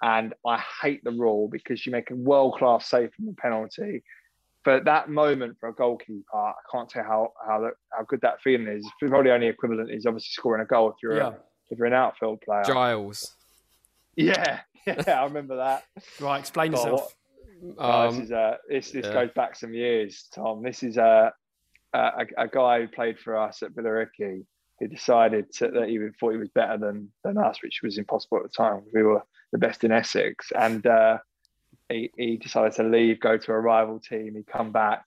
And I hate the rule because you make a world class save from the penalty. But that moment for a goalkeeper, I can't tell how how, that, how good that feeling is. Probably only equivalent is obviously scoring a goal if you're
yeah.
a, if you're an outfield player.
Giles.
Yeah, [LAUGHS] yeah, I remember that.
Right, explain
God,
yourself.
Oh, this
Um,
is uh, this this
yeah.
goes back some years, Tom. This is uh, a a, a guy who played for us at Billericay who decided to, that he thought he was better than than us, which was impossible at the time. We were the best in Essex, and uh, he he decided to leave, go to a rival team. He come back,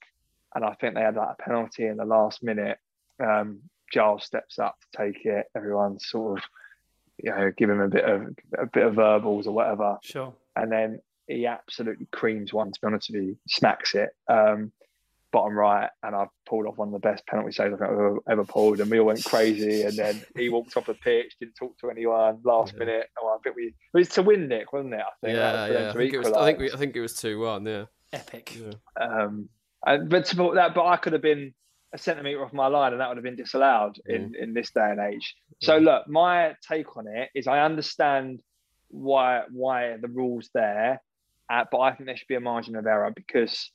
and I think they had like a penalty in the last minute. Um, Giles steps up to take it. Everyone's sort of, you know, give him a bit of a bit of verbals or whatever
Sure.
and then he absolutely creams one. To be honest with you, smacks it um, bottom right, and I've pulled off one of the best penalty saves I've ever, ever pulled, and we all went crazy. And then he walked off the pitch, didn't talk to anyone. Last
Yeah.
minute, oh, I think we it was to win Nick, wasn't it? I think
Yeah,
was
yeah. I think it was. I think we. I think it was two one. Yeah.
Epic.
yeah.
Um, and, but to put that, but I could have been a centimetre off my line, and that would have been disallowed in, in this day and age. So
Mm.
look, my take on it is I understand why why the rules there, uh, but I think there should be a margin of error because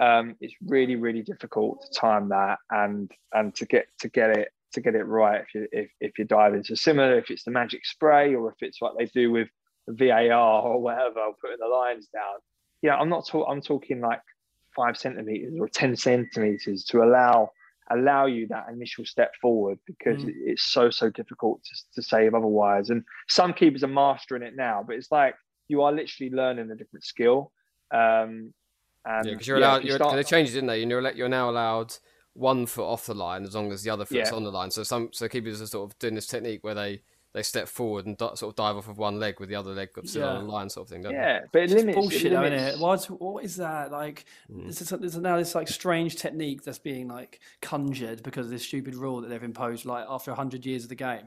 um, it's really really difficult to time that and and to get to get it to get it right if you if, if you're diving. So similar if it's the magic spray or if it's what they do with VAR or whatever, putting the lines down. Yeah, I'm not talking. I'm talking like five centimeters or ten centimeters to allow allow you that initial step forward because
Mm.
it's so so difficult to, to save otherwise. And some keepers are mastering it now, but it's like you are literally learning a different skill. Um, and
Yeah, because you're
yeah,
allowed.
you
You're,
start-
they changed didn't they? And you're, you're now allowed one foot off the line as long as the other foot's
Yeah.
on the line. So some so keepers are sort of doing this technique where they they step forward and di- sort of dive off of one leg with the other leg still
Yeah.
on the line, sort of thing. Don't
yeah, but it
It's
limits.
bullshit,
it limits,
isn't it? What's, what is that? Like,
Mm.
this is, there's now this like strange technique that's being like conjured because of this stupid rule that they've imposed like after hundred years of the game.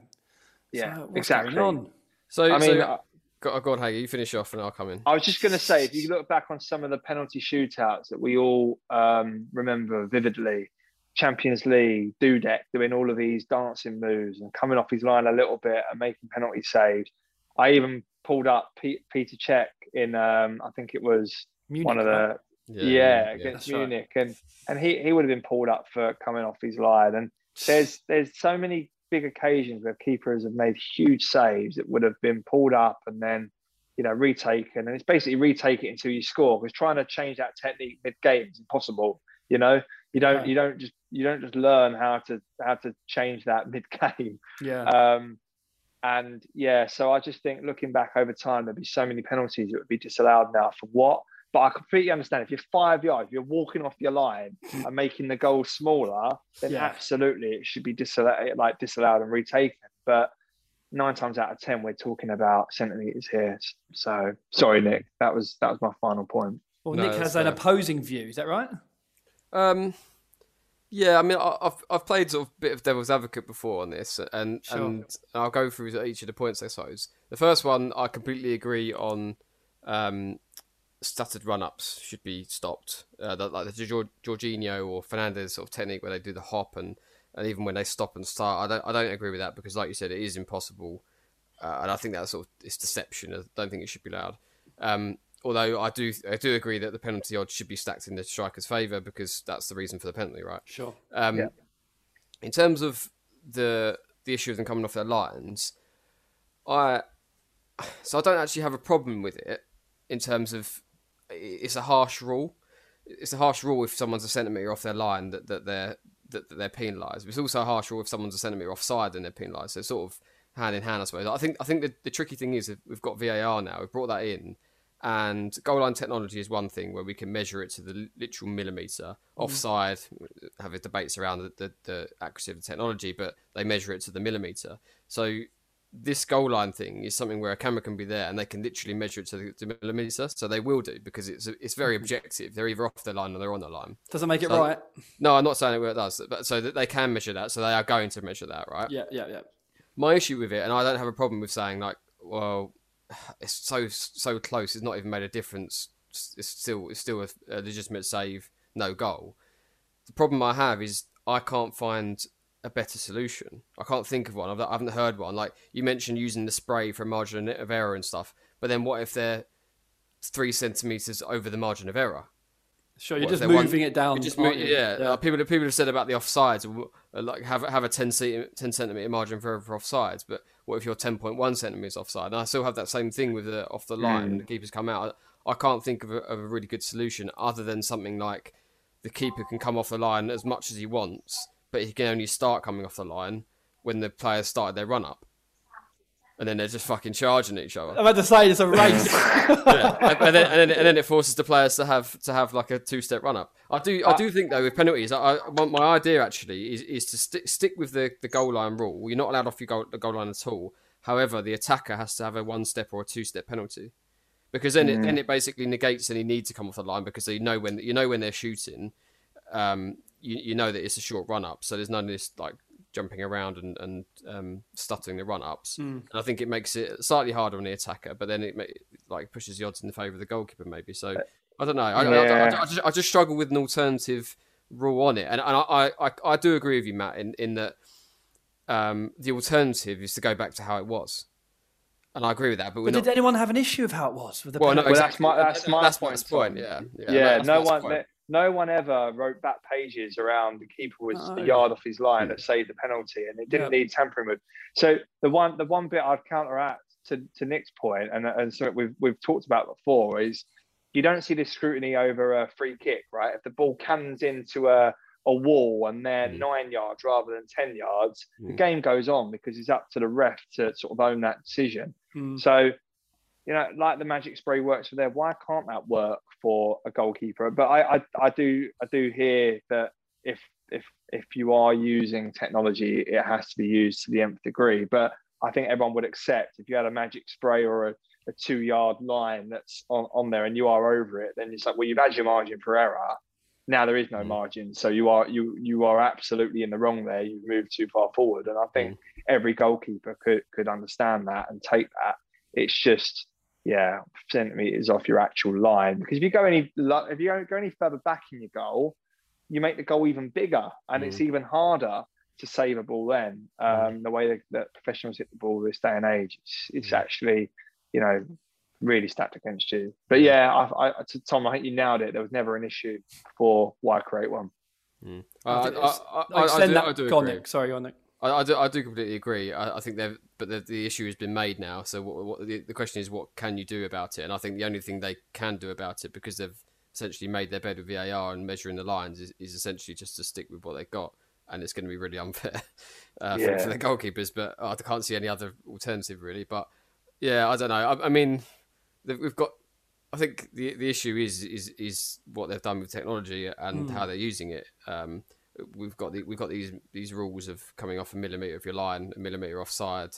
Yeah,
so, what's
exactly.
Going on?
So
I
so
mean, uh,
Go, go on, Haggy, you finish off and I'll come in.
I was just going to say, if you look back on some of the penalty shootouts that we all um, remember vividly, Champions League, Dudek doing all of these dancing moves and coming off his line a little bit and making penalty saves. I even pulled up P- Peter Cech in, um, I think it was
Munich,
one of the
right?
yeah, against
That's right.
Munich, and and he he would have been pulled up for coming off his line. And there's there's so many big occasions where keepers have made huge saves that would have been pulled up and then you know retaken, and it's basically retake it until you score. Because trying to change that technique mid game is impossible. You know, you don't
Right.
you don't just you don't just learn how to how to change that [LAUGHS] mid game.
Yeah.
Um, and yeah, so I just think looking back over time, there'd be so many penalties that would be disallowed now for what? But I completely understand if you're five yards, if you're walking off your line and making the goal smaller, then
Yeah.
absolutely it should be disallowed, like disallowed and retaken. But nine times out of ten, we're talking about centimeters here. So sorry, Nick. That was that was my final point.
well,
no,
Nick
that's
has an opposing view. Is that right?
Um, yeah, I mean, I've I've played sort of bit of devil's advocate before on this, and
Sure.
and I'll go through each of the points. I suppose the first one I completely agree on. Um, stuttered run-ups should be stopped. Uh, the, like the Jor- Jorginho or Fernandes sort of technique where they do the hop and, and even when they stop and start, I don't I don't agree with that because, like you said, it is impossible, uh, and I think that's sort of it's deception. I don't think it should be allowed. Um, although I do I do agree that the penalty odds should be stacked in the striker's favour because that's the reason for the penalty, right?
Sure.
Um,
Yeah.
In terms of the the issue of them coming off their lines, I so I don't actually have a problem with it in terms of it's a harsh rule. It's a harsh rule if someone's a centimetre off their line that, that they're that, that they're penalised. It's also a harsh rule if someone's a centimetre offside and they're penalised. So it's sort of hand in hand, I suppose. I think I think the, the tricky thing is that we've got VAR now. We've brought that in, and goal line technology is one thing where we can measure it to the literal millimetre. Mm-hmm. Offside, have debates around the, the, the accuracy of the technology, but they measure it to the millimetre. So this goal line thing is something where a camera can be there and they can literally measure it to the to millimetre. So they will do because it's it's very mm-hmm. objective. They're either off the line or they're on the line.
Doesn't make it
So-
right.
No, I'm not saying it does, but so that they can measure that. So they are going to measure that, right?
Yeah, yeah, yeah.
my issue with it, and I don't have a problem with saying like, well, it's so so close. It's not even made a difference. It's still it's still a, a legitimate save, no goal. The problem I have is I can't find a better solution. I can't think of one. I've, I haven't heard one. Like you mentioned, using the spray for margin of error and stuff. But then what if they're three centimeters over the margin of error?
Sure, you're
What
just moving it down.
Just move,
you?
yeah, uh, people people have said about the offsides, like have have a 10, ce- 10 centimeter margin for, for offsides, but what if you're ten point one centimeters offside? And I still have that same thing with the off the line.
Hmm.
The keepers come out. I, I can't think of a, of a really good solution other than something like the keeper can come off the line as much as he wants, but he can only start coming off the line when the players started their run up, and then they're just fucking charging each other
I'm about to say it's a race.
yeah. and, and then, and, then, and then it forces the players to have to have like a two step run up. I do I do think though with penalties, I, I my idea actually is, is to stick stick with the, the goal line rule. You're not allowed off your goal, the goal line at all. However, the attacker has to have a one step or a two step penalty, because then it then it basically negates any need to come off the line because you know when you know when they're shooting, um, you, you know that it's a short run up, so there's none of this like jumping around and, and um, stuttering the run ups. And I think it makes it slightly harder on the attacker, but then it ma- like pushes the odds in the favour of the goalkeeper maybe. So I don't know. I, I- I- I, I just, I just struggle with an alternative rule on it, and, and I, I, I do agree with you, Matt, in in that um, the alternative is to go back to how it was, and I agree with that. But we're
But
not.
did anyone have an issue with how it was with the
well, no,
penalty?
Well, that's my- that's my
that's
point,
Matt's point. Yeah, yeah.
Yeah, no one,
point.
No one ever wrote back pages around the keeper was
No.
a yard off his line that saved the penalty, and it didn't
Yeah.
need tampering with. So the one, the one bit I'd counteract to, to Nick's point, and and something we've we've talked about before is you don't see this scrutiny over a free kick, right? If the ball cannons into a a wall and they're
Mm.
nine yards rather than ten yards, the
Mm.
game goes on because it's up to the ref to sort of own that decision.
Hmm.
So, you know, like the magic spray works for there, why can't that work for a goalkeeper? But I, I, I do, I do hear that if if if you are using technology, it has to be used to the nth degree. But I think everyone would accept if you had a magic spray or a, a two yard line that's on, on there and you are over it, then it's like, well, you've had your margin for error. Now there is no
Mm.
margin, so you are you you are absolutely in the wrong there. You've moved too far forward, and I think every goalkeeper could could understand that and take that. It's just yeah centimeters off your actual line. Because if you go any if you go any further back in your goal, you make the goal even bigger, and mm. it's even harder to save a ball. Then mm. um, the way that, that, professionals hit the ball this day and age, it's, it's mm. actually you know really stacked against you. But yeah, I, I, to Tom, I think you nailed it. There was never an issue for why create one.
Mm. I, I, I, I, do, I do
go on, Nick. Sorry, on Nick.
I, I, do, I do completely agree. I, I think they've, but the, the issue has been made now. So what, what, the, the question is, what can you do about it? And I think the only thing they can do about it, because they've essentially made their bed with VAR and measuring the lines, is, is essentially just to stick with what they've got. And it's going to be really [LAUGHS] unfair uh, yeah. for, for, the goalkeepers. But I can't see any other alternative really. But yeah, I don't know. I, I mean, we've got. I think the the issue is is is what they've done with technology and mm. how they're using it. Um, we've got the, we've got these these rules of coming off a millimeter of your line, a millimeter offside,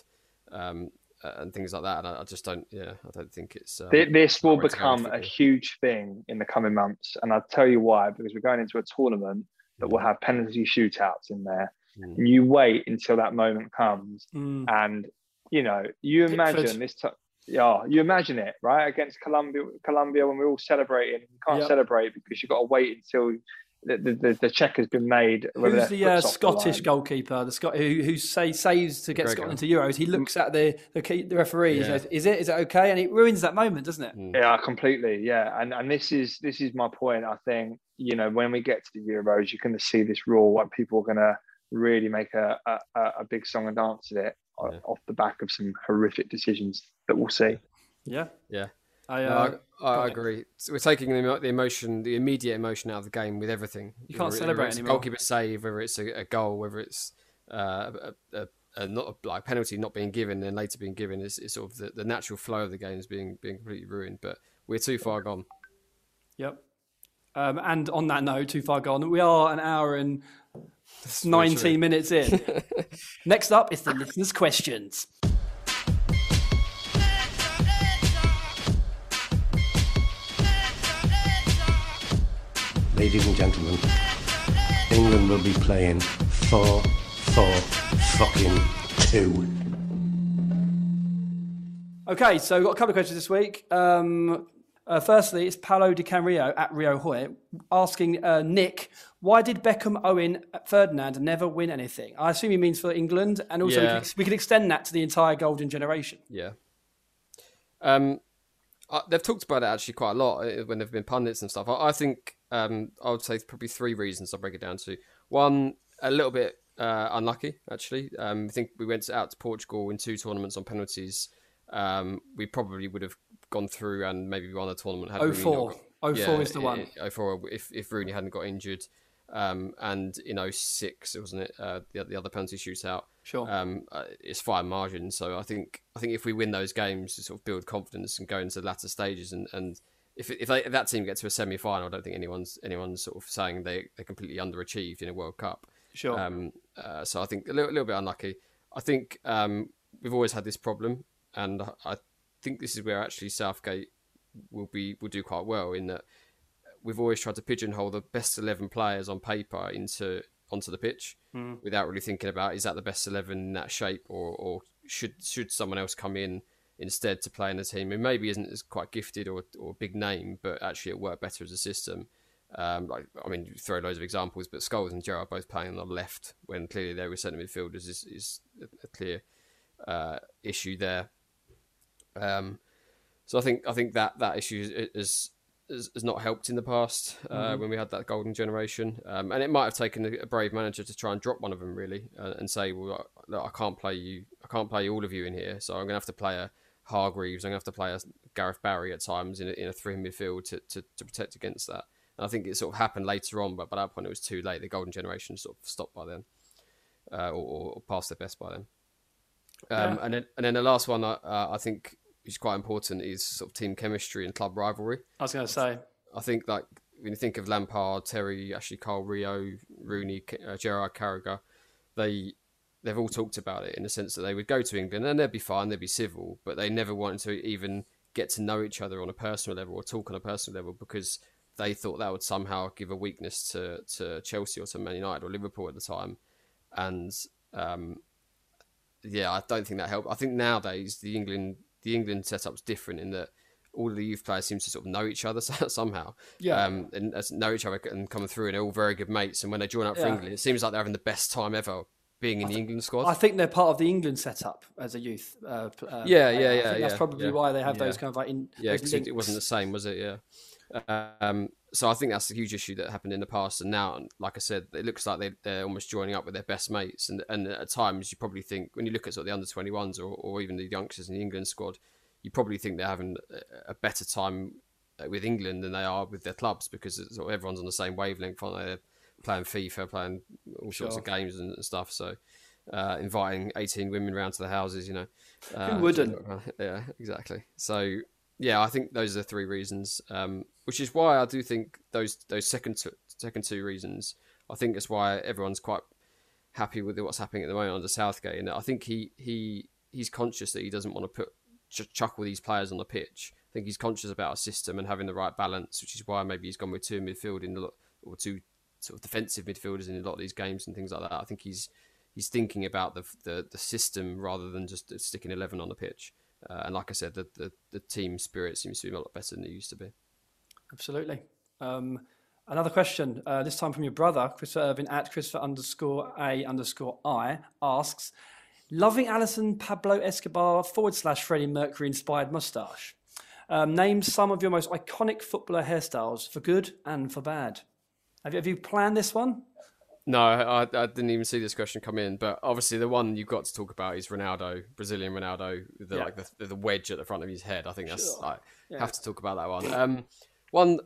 um, and things like that. And I, I, just don't, yeah, I don't think it's. Um,
this will become a huge thing in the coming months, and I'll tell you why. Because we're going into a tournament that will mm. have penalty shootouts in there. Mm. And you wait until that moment comes, mm. and you know, you imagine Pickford. this. T- yeah, you imagine it, right? Against Colombia, Colombia when we're all celebrating, you can't yep. celebrate because you've got to wait until the, the, the check has been made.
Who's the uh, Scottish the goalkeeper? The Scot who who say saves to get Scotland to Euros. He looks at the the, key, the referee. Yeah. Says, "Is it? Is it okay?" And it ruins that moment, doesn't it?
Mm. Yeah, completely. Yeah, and and this is this is my point. I think you know when we get to the Euros, you're going to see this rule. What people are going to really make a, a, a big song and dance at it yeah. off the back of some horrific decisions that we'll see.
Yeah,
yeah. I, uh, no, I, I agree. So we're taking the, the, emotion, the immediate emotion out of the game with everything.
You can't whether, celebrate whether
anymore. goalkeeper save, whether it's a, a goal, whether it's uh, a, a, not a, like penalty not being given and later being given. Is, is sort of the, the natural flow of the game is being being completely ruined. But we're too far gone.
Yep. Um, and on that note, too far gone. We are an hour and 19 minutes in. [LAUGHS] Next up is the listeners' questions.
Ladies and gentlemen, England will be playing 4 4 fucking 2.
Okay, so we've got a couple of questions this week. Um, uh, firstly, it's Paolo Di Canio at Rio Hoy asking uh, Nick, why did Beckham, Owen, Ferdinand never win anything? I assume he means for England, and also yeah. we, can, we, can, extend that to the entire golden generation.
Yeah. Um, uh, they've talked about it actually quite a lot uh, when they've been pundits and stuff. I, I think um, I would say probably three reasons I'll break it down to. One, a little bit uh, unlucky, actually. Um, I think we went out to Portugal in two tournaments on penalties. Um, we probably would have gone through and maybe won the tournament.
Had 04. Got, 04 yeah, is the one.
04, if, if Rooney hadn't got injured. Um, and in 06, wasn't it? Uh, the, the other penalty shootout.
Sure.
Um, uh, it's fine margin. So I think I think if we win those games, to sort of build confidence and go into the latter stages, and, and if if, they, if that team gets to a semi final, I don't think anyone's anyone's sort of saying they they're completely underachieved in a World Cup.
Sure.
Um, uh, so I think a little, a little bit unlucky. I think um, we've always had this problem, and I think this is where actually Southgate will be will do quite well in that we've always tried to pigeonhole the best eleven players on paper into onto the pitch mm. without really thinking about is that the best eleven in that shape or or should should someone else come in instead to play in the team who maybe isn't as quite gifted or or big name but actually it worked better as a system. Um, like I mean, you throw loads of examples, but Scholes and Gerrard both playing on the left when clearly they were centre midfielders is, is a clear uh, issue there. Um, so I think I think that that issue is has, has not helped in the past uh, mm-hmm. when we had that golden generation, um, and it might have taken a, a, brave manager to try and drop one of them really uh, and say, "Well, I, I, can't play you. I can't play all of you in here, so I'm going to have to play a Hargreaves. I'm going to have to play Gareth Barry at times in a, in a three midfield to, to, to protect against that." And I think it sort of happened later on, but by that point it was too late. The golden generation sort of stopped by then, uh, or, or, past their best by then. Um, yeah. And then and then the last one, uh, I think is quite important, is sort of team chemistry and club rivalry.
I was going to say.
I think like when you think of Lampard, Terry, Ashley Cole, Rio, Rooney, uh, Gerrard, Carragher, they they've all talked about it in the sense that they would go to England and they'd be fine, they'd be civil, but they never wanted to even get to know each other on a personal level or talk on a personal level because they thought that would somehow give a weakness to, to Chelsea or to Man United or Liverpool at the time. And um, yeah, I don't think that helped. I think nowadays the England the England setup's different in that all the youth players seem to sort of know each other [LAUGHS] somehow.
Yeah.
Um, and know each other and coming through, and they're all very good mates. And when they join up for
Yeah.
England, it seems like they're having the best time ever being in the England squad.
I think they're part of the England setup as a youth. Uh, pl- uh,
Yeah,
player.
yeah,
I
yeah,
that's
yeah,
probably
yeah.
why they have
Yeah.
those kind of like in,
yeah, because it, it wasn't the same, was it? Yeah. Um, so I think that's a huge issue that happened in the past, and now, like I said, it looks like they, they're almost joining up with their best mates. And and at times, you probably think when you look at sort of the under twenty ones or, or even the youngsters in the England squad, you probably think they're having a- a better time uh, with England than they are with their clubs because it's everyone's on the same wavelength. Aren't they? Playing FIFA, playing all sorts of games and stuff. So. Uh, inviting 18 women round to the houses, you know. Uh,
wouldn't? [LAUGHS]
Yeah, exactly. So yeah, I think those are the three reasons, um, which is why I do think those those second two, second two reasons. I think that's why everyone's quite happy with what's happening at the moment under Southgate, and I think he he he's conscious that he doesn't want to put ch- chuck all these players on the pitch. I think he's conscious about a system and having the right balance, which is why maybe he's gone with two midfield in lot or two sort of defensive midfielders in a lot of these games and things like that. I think he's he's thinking about the the, the system rather than just sticking eleven on the pitch. Uh, and like I said, the, the the team spirit seems to be a lot better than it used to be.
Absolutely. Um, another question, uh, this time from your brother, Christopher Irvin at Christopher underscore A underscore I asks, loving Alison Pablo Escobar forward slash Freddie Mercury inspired mustache. Um, name some of your most iconic footballer hairstyles for good and for bad. Have you, have you planned this one?
No, I, I didn't even see this question come in, but obviously the one you've got to talk about is Ronaldo, Brazilian Ronaldo, the,
Yeah.
like the, the wedge at the front of his head. I think that's
Sure.
like
Yeah.
have to talk about that one. Um, one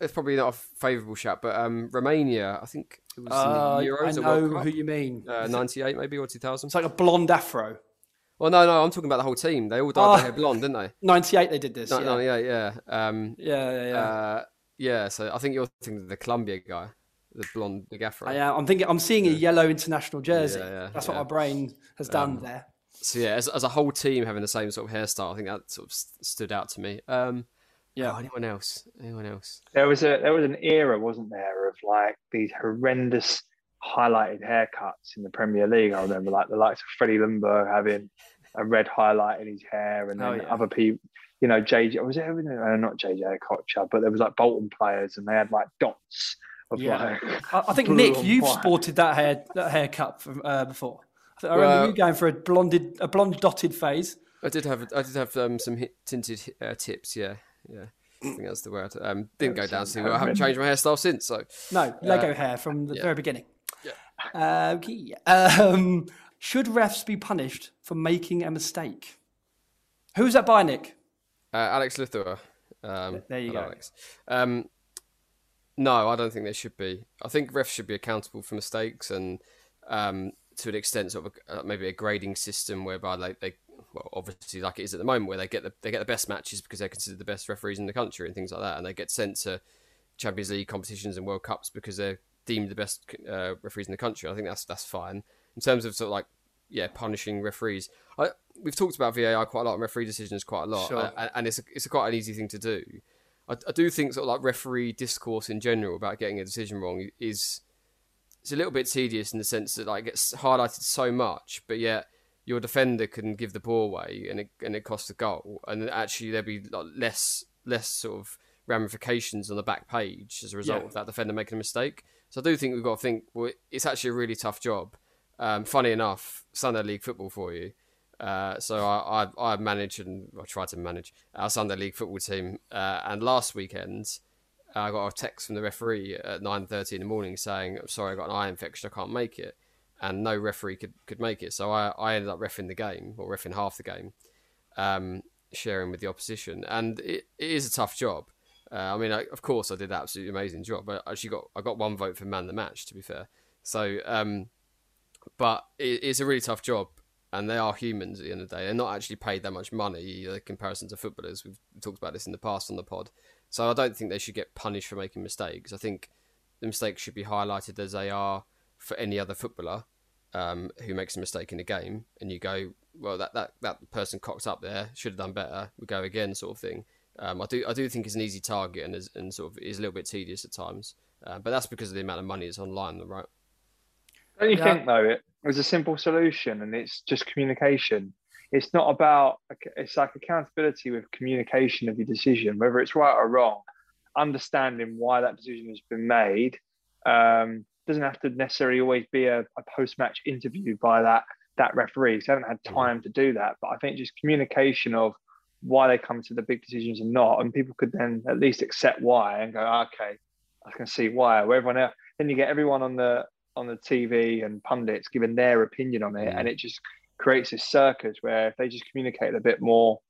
it's probably not a favourable shout, but um, Romania, I think it was
Uh,
in the Euros
I know who you mean.
uh, ninety eight maybe or two thousand.
It's like a blonde afro.
Well, no, no, I'm talking about the whole team. They all dyed
Oh.
their hair blonde, didn't they? [LAUGHS]
98 they did this.
No,
yeah.
no, yeah, yeah, um,
yeah, yeah, yeah.
uh, yeah. So I think you're thinking of the Colombia guy, the blonde big afro.
Yeah. I'm thinking. I'm seeing a yellow international jersey.
Yeah, yeah,
That's what my brain has done there.
so yeah, as, as a whole team having the same sort of hairstyle, I think that sort of st- stood out to me. Um,
Yeah.
oh, anyone else? Anyone else?
There was a there was an era, wasn't there, of like these horrendous highlighted haircuts in the Premier League. I remember like the likes of Freddie Ljungberg having a red highlight in his hair, and
Oh,
then
yeah.
other people, you know, JJ was it uh, not JJ Okocha, but there was like Bolton players, and they had like dots of
Yeah.
like.
I, I think [LAUGHS] Nick, you've
white.
sported that hair that haircut from uh, before. I, think, I remember
Well-
you going for a blonded, a blonde dotted phase.
I did have I did have um, some hit, tinted uh, tips. Yeah, yeah. I think that's the word. Um, didn't go down too well. I haven't changed my hairstyle since. So
No, Lego hair from the
yeah.
very beginning. Yeah. okay. Um, should refs be punished for making a mistake? Who's that by, Nick?
Uh, Alex Luthor. Um,
There you go.
Alex. Um, no, I don't think there should be. I think refs should be accountable for mistakes and um, to an extent, sort of a, uh, maybe a grading system whereby they, they, well, obviously like it is at the moment, where they get the they get the best matches because they're considered the best referees in the country and things like that, and they get sent to Champions League competitions and World Cups because they're deemed the best uh, referees in the country. I think that's that's fine. In terms of sort of like yeah, punishing referees, I, we've talked about VAR quite a lot and referee decisions quite a lot,
Sure.
and, and it's a, it's a quite an easy thing to do. I, I do think sort of like referee discourse in general about getting a decision wrong is it's a little bit tedious in the sense that like it gets highlighted so much, but yet your defender can give the ball away and it and it costs a goal, and actually there'll be like less less sort of ramifications on the back page as a result
Yeah.
of that defender making a mistake. So I do think we've got to think well, it's actually a really tough job. Um, funny enough, Sunday League football for you. Uh, so I, I I manage and I try to manage our Sunday League football team. Uh, and last weekend, I got a text from the referee at nine thirty in the morning saying, "I'm sorry, I got an eye infection, I can't make it," and no referee could, could make it. So I, I ended up refing the game or refing half the game, um, sharing with the opposition, and it, it is a tough job. Uh, I mean, I, of course, I did an absolutely amazing job, but I actually got I got one vote for man the match. To be fair, so um, but it, it's a really tough job, and they are humans at the end of the day. They're not actually paid that much money in comparison to footballers. We've talked about this in the past on the pod, so I don't think they should get punished for making mistakes. I think the mistakes should be highlighted as they are for any other footballer um, who makes a mistake in a game, and you go, well, that, that, that person cocked up there, should have done better. We go again, sort of thing. Um, I do I do think it's an easy target and is, and sort of is a little bit tedious at times, uh, but that's because of the amount of money that's online, right?
Don't you
Yeah.
think though it was a simple solution and it's just communication? it's not about it's like accountability with communication of your decision, whether it's right or wrong. Understanding why that decision has been made um, doesn't have to necessarily always be a, a post-match interview by that that referee. So I haven't had time to do that, but I think just communication of why they come to the big decisions and not, and people could then at least accept why and go, okay, I can see why. Where everyone else, then you get everyone on the on the TV and pundits giving their opinion on it,
Mm.
and it just creates this circus where if they just communicate a bit more,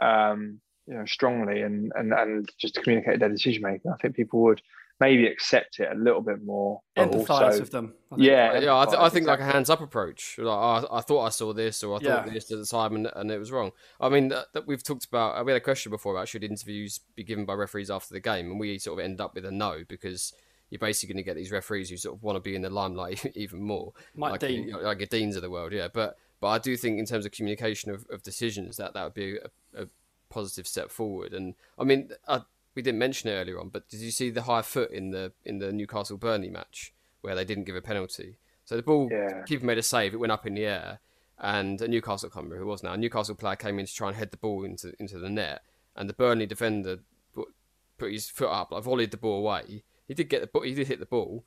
um, you know, strongly and and and just to communicate their decision making, I think people would maybe accept it a little bit more. but
Empathise
also-
with them. I.
Yeah,
yeah, I, th- I
empathise,
think like a hands up approach. Like, I, I thought I saw this, or I thought
Yeah.
this at the time, and, and it was wrong. I mean, that, that we've talked about. We had a question before about should interviews be given by referees after the game, and we sort of end up with a no because you're basically going to get these referees who sort of want to be in the limelight [LAUGHS] even more,
Mike
like
Dean.
you know, like your deans of the world. Yeah, but but I do think in terms of communication of, of decisions that that would be a, a positive step forward. And I mean, I, we didn't mention it earlier on, but did you see the high foot in the in the Newcastle Burnley match where they didn't give a penalty? So the ball
Yeah.
keeper made a save, it went up in the air, and a Newcastle I can't remember who was now. A Newcastle player came in to try and head the ball into into the net, and the Burnley defender put, put his foot up, like volleyed the ball away. He did get the ball, he did hit the ball,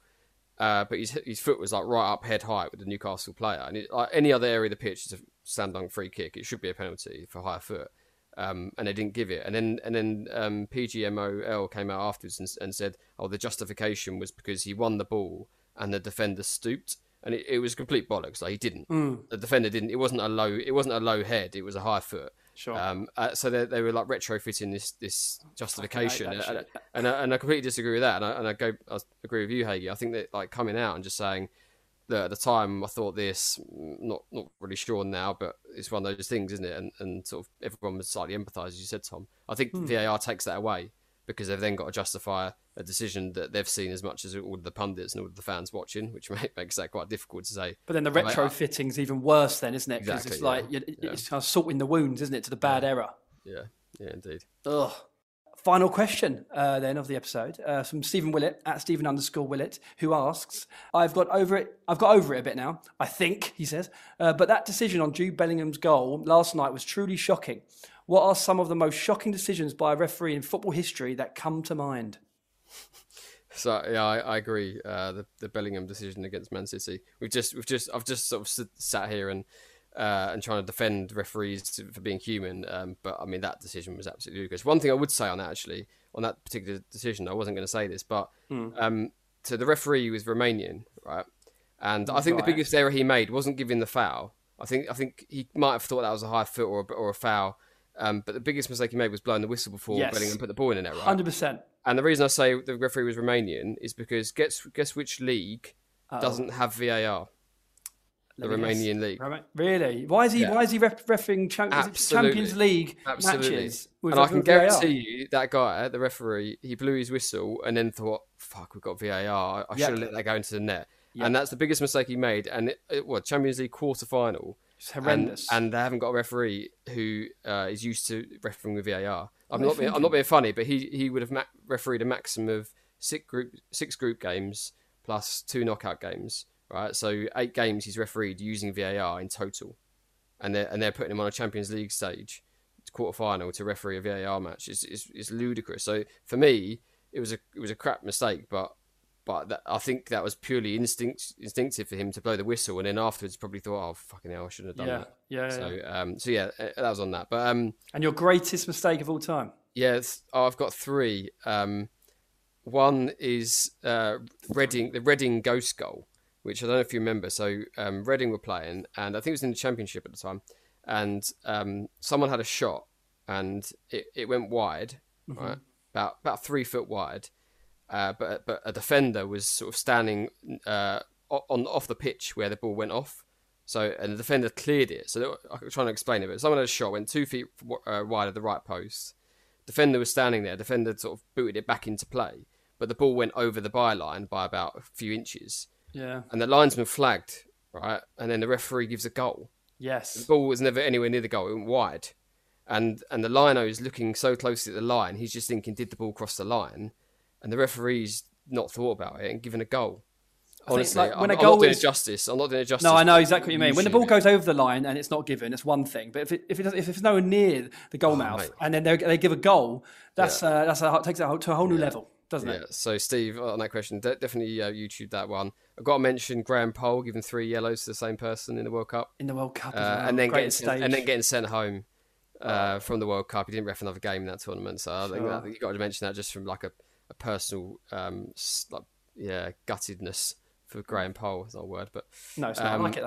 uh, but his his foot was like right up head height with the Newcastle player. And it, like any other area of the pitch is a slam dunk free kick. It should be a penalty for higher foot. Um, and they didn't give it. And then and then um, PGMOL came out afterwards and, and said, "Oh, the justification was because he won the ball and the defender stooped." And it, it was complete bollocks. Like he didn't. The defender didn't. It wasn't a low. It wasn't a low head. It was a high foot.
Sure.
Um, uh, so they, they were like retrofitting this this justification,
that
and, and, I, and I completely disagree with that. And I, and I go, I agree with you, Hagee. I think that like coming out and just saying that at the time I thought this, mm, not not really sure now, but it's one of those things, isn't it? And and sort of everyone was slightly empathised, as you said, Tom. I think
Hmm.
VAR takes that away because they've then got to justify a decision that they've seen as much as all the pundits and all the fans watching, which [LAUGHS] makes that quite difficult to say.
But then the retrofitting's even worse, then, isn't it? Because it's
Exactly,
like
yeah.
you-
Yeah.
it's kind of salting the wounds, isn't it, to the bad error?
Yeah, yeah, indeed.
Ugh. Final question uh, then of the episode uh, from Stephen Willett at Stephen underscore Willett, who asks, "I've got over it. I've got over it a bit now. I think he says, uh, but that decision on Jude Bellingham's goal last night was truly shocking. What are some of the most shocking decisions by a referee in football history that come to mind?"
So yeah, I, I agree. Uh, the the Bellingham decision against Man City. We've just we've just I've just sort of sat here and uh, and trying to defend referees to, for being human. Um, but I mean that decision was absolutely ludicrous. One thing I would say on that actually on that particular decision, I wasn't going to say this, but um, so the referee was Romanian, right? And I think
Right.
the biggest error he made wasn't giving the foul. I think I think he might have thought that was a high foot or a, or a foul. Um, but the biggest mistake he made was blowing the whistle before
Yes.
Bellingham put the ball in the net, right?
Hundred percent.
And the reason I say the referee was Romanian is because guess guess which league doesn't have VAR? The Romanian league.
Really? Why is he?
Yeah.
Why is he ref- refereeing Cham- is it
Absolutely.
Champions League
Absolutely.
matches? with
and I can
with VAR?
guarantee you that guy, the referee, he blew his whistle and then thought, "Fuck, we've got VAR. I,
Yep.
should have let that go into the net." And that's the biggest mistake he made. And it, it what Champions League quarter final.
It's horrendous.
And, and they haven't got a referee who uh, is used to refereeing with VAR. I'm not. Being, I'm not being funny, but he he would have ma- refereed a maximum of six group six group games plus two knockout games. Right, so eight games he's refereed using VAR in total, and they're and they're putting him on a Champions League stage, quarter final to referee a VAR match. It's, it's it's ludicrous. So for me, it was a it was a crap mistake, but but that, I think that was purely instinct instinctive for him to blow the whistle, and then afterwards probably thought, oh fucking hell, I shouldn't have done
Yeah,
that.
yeah,
So
yeah.
um, so yeah, uh, that was on that. But um,
And your greatest mistake of all time?
yeah, oh, I've got three. Um, one is uh, Reading, the Reading Ghost goal, which I don't know if you remember. So um, Reading were playing, and I think it was in the Championship at the time, and um, someone had a shot, and it, it went wide, right, about about three foot wide, uh, but but a defender was sort of standing uh, on off the pitch where the ball went off. So and the defender cleared it. So I'm trying to explain it, but someone had a shot went two feet uh, wide of the right post. Defender was standing there. Defender sort of booted it back into play, but the ball went over the byline by about a few inches,
Yeah.
and the linesman flagged right, and then the referee gives a goal.
Yes.
The ball was never anywhere near the goal; it went wide, and and the lino is looking so closely at the line. He's just thinking, did the ball cross the line? And the referee's not thought about it and given a goal. Honestly,
like, when
I'm,
a
I'm
goal
not doing
is-
it justice. I'm not doing it justice.
No, I know exactly what you mean. When the ball goes over the line and it's not given, it's one thing. But if it, if it if it's nowhere near the goal mouth
Oh, mate.
and then they they give a goal, that's uh, that's a, takes it to a whole new level, doesn't
Yeah.
it?
So, Steve, on that question, de- definitely uh, YouTube that one. I've got to mention Graham Poll giving three yellows to the same person in the World Cup,
In the World Cup,
uh,
well.
and then
Great
getting and then getting sent home uh, from the World Cup. He didn't ref another game in that tournament, so I think
Sure.
that, you got to mention that just from like a, a personal, um, like, yeah, guttedness for Graham Poll. It's not a word, but
no, it's not. I
um,
like it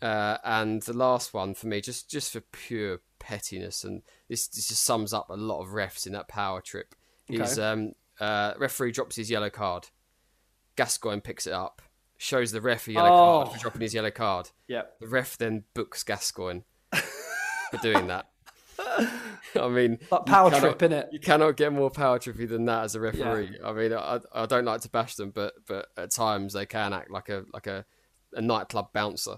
though.
uh, and the last one for me, just just for pure pettiness, and this, this just sums up a lot of refs in that power trip. Is um, uh, referee drops his yellow card, Gascoigne picks it up, shows the ref a yellow
Oh.
card for dropping his yellow card.
Yeah.
The ref then books Gascoigne [LAUGHS] for doing that. [LAUGHS] [LAUGHS] I mean, you
power
cannot-
trip, innit?
You cannot get more power trippy than that as a referee. I mean, I, I don't like to bash them, but but at times they can act like a like a, a nightclub bouncer.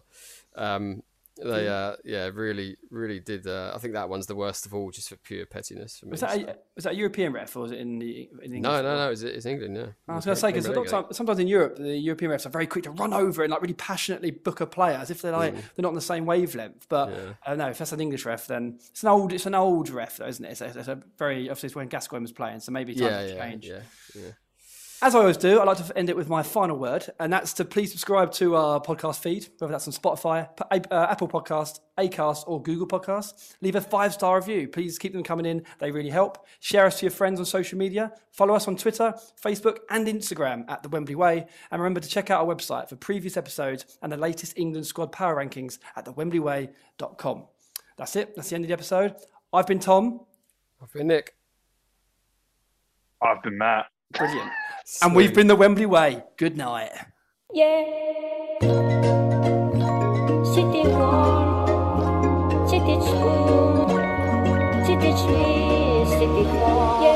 Um, they uh, yeah, really really did. Uh, I think that one's the worst of all, just for pure pettiness. For me.
Was that a, was that a European ref or was it in the in English?
no, no, no. It's, it's England. Yeah.
I was going to say because sometimes, sometimes in Europe the European refs are very quick to run over and like really passionately book a player as if they're like they're not on the same wavelength. But
Mm. Yeah.
I don't know if that's an English ref, then it's an old it's an old ref though, isn't it? It's a, it's a very obviously it's when Gascoigne was playing, so maybe time
yeah,
to
yeah,
change.
yeah, yeah.
As I always do, I like to end it with my final word, and that's to please subscribe to our podcast feed, whether that's on Spotify, uh, Apple Podcast, Acast, or Google Podcast. Leave a five star review. Please keep them coming in; they really help. Share us to your friends on social media. Follow us on Twitter, Facebook, and Instagram at the Wembley Way. And remember to check out our website for previous episodes and the latest England squad power rankings at thewembley.way.com. That's it. That's the end of the episode. I've been Tom.
I've been Nick.
I've been Matt.
Brilliant. And we've been the Wembley Way. Good night.
Yeah. City hall, city school, city tree, city hall. Yeah.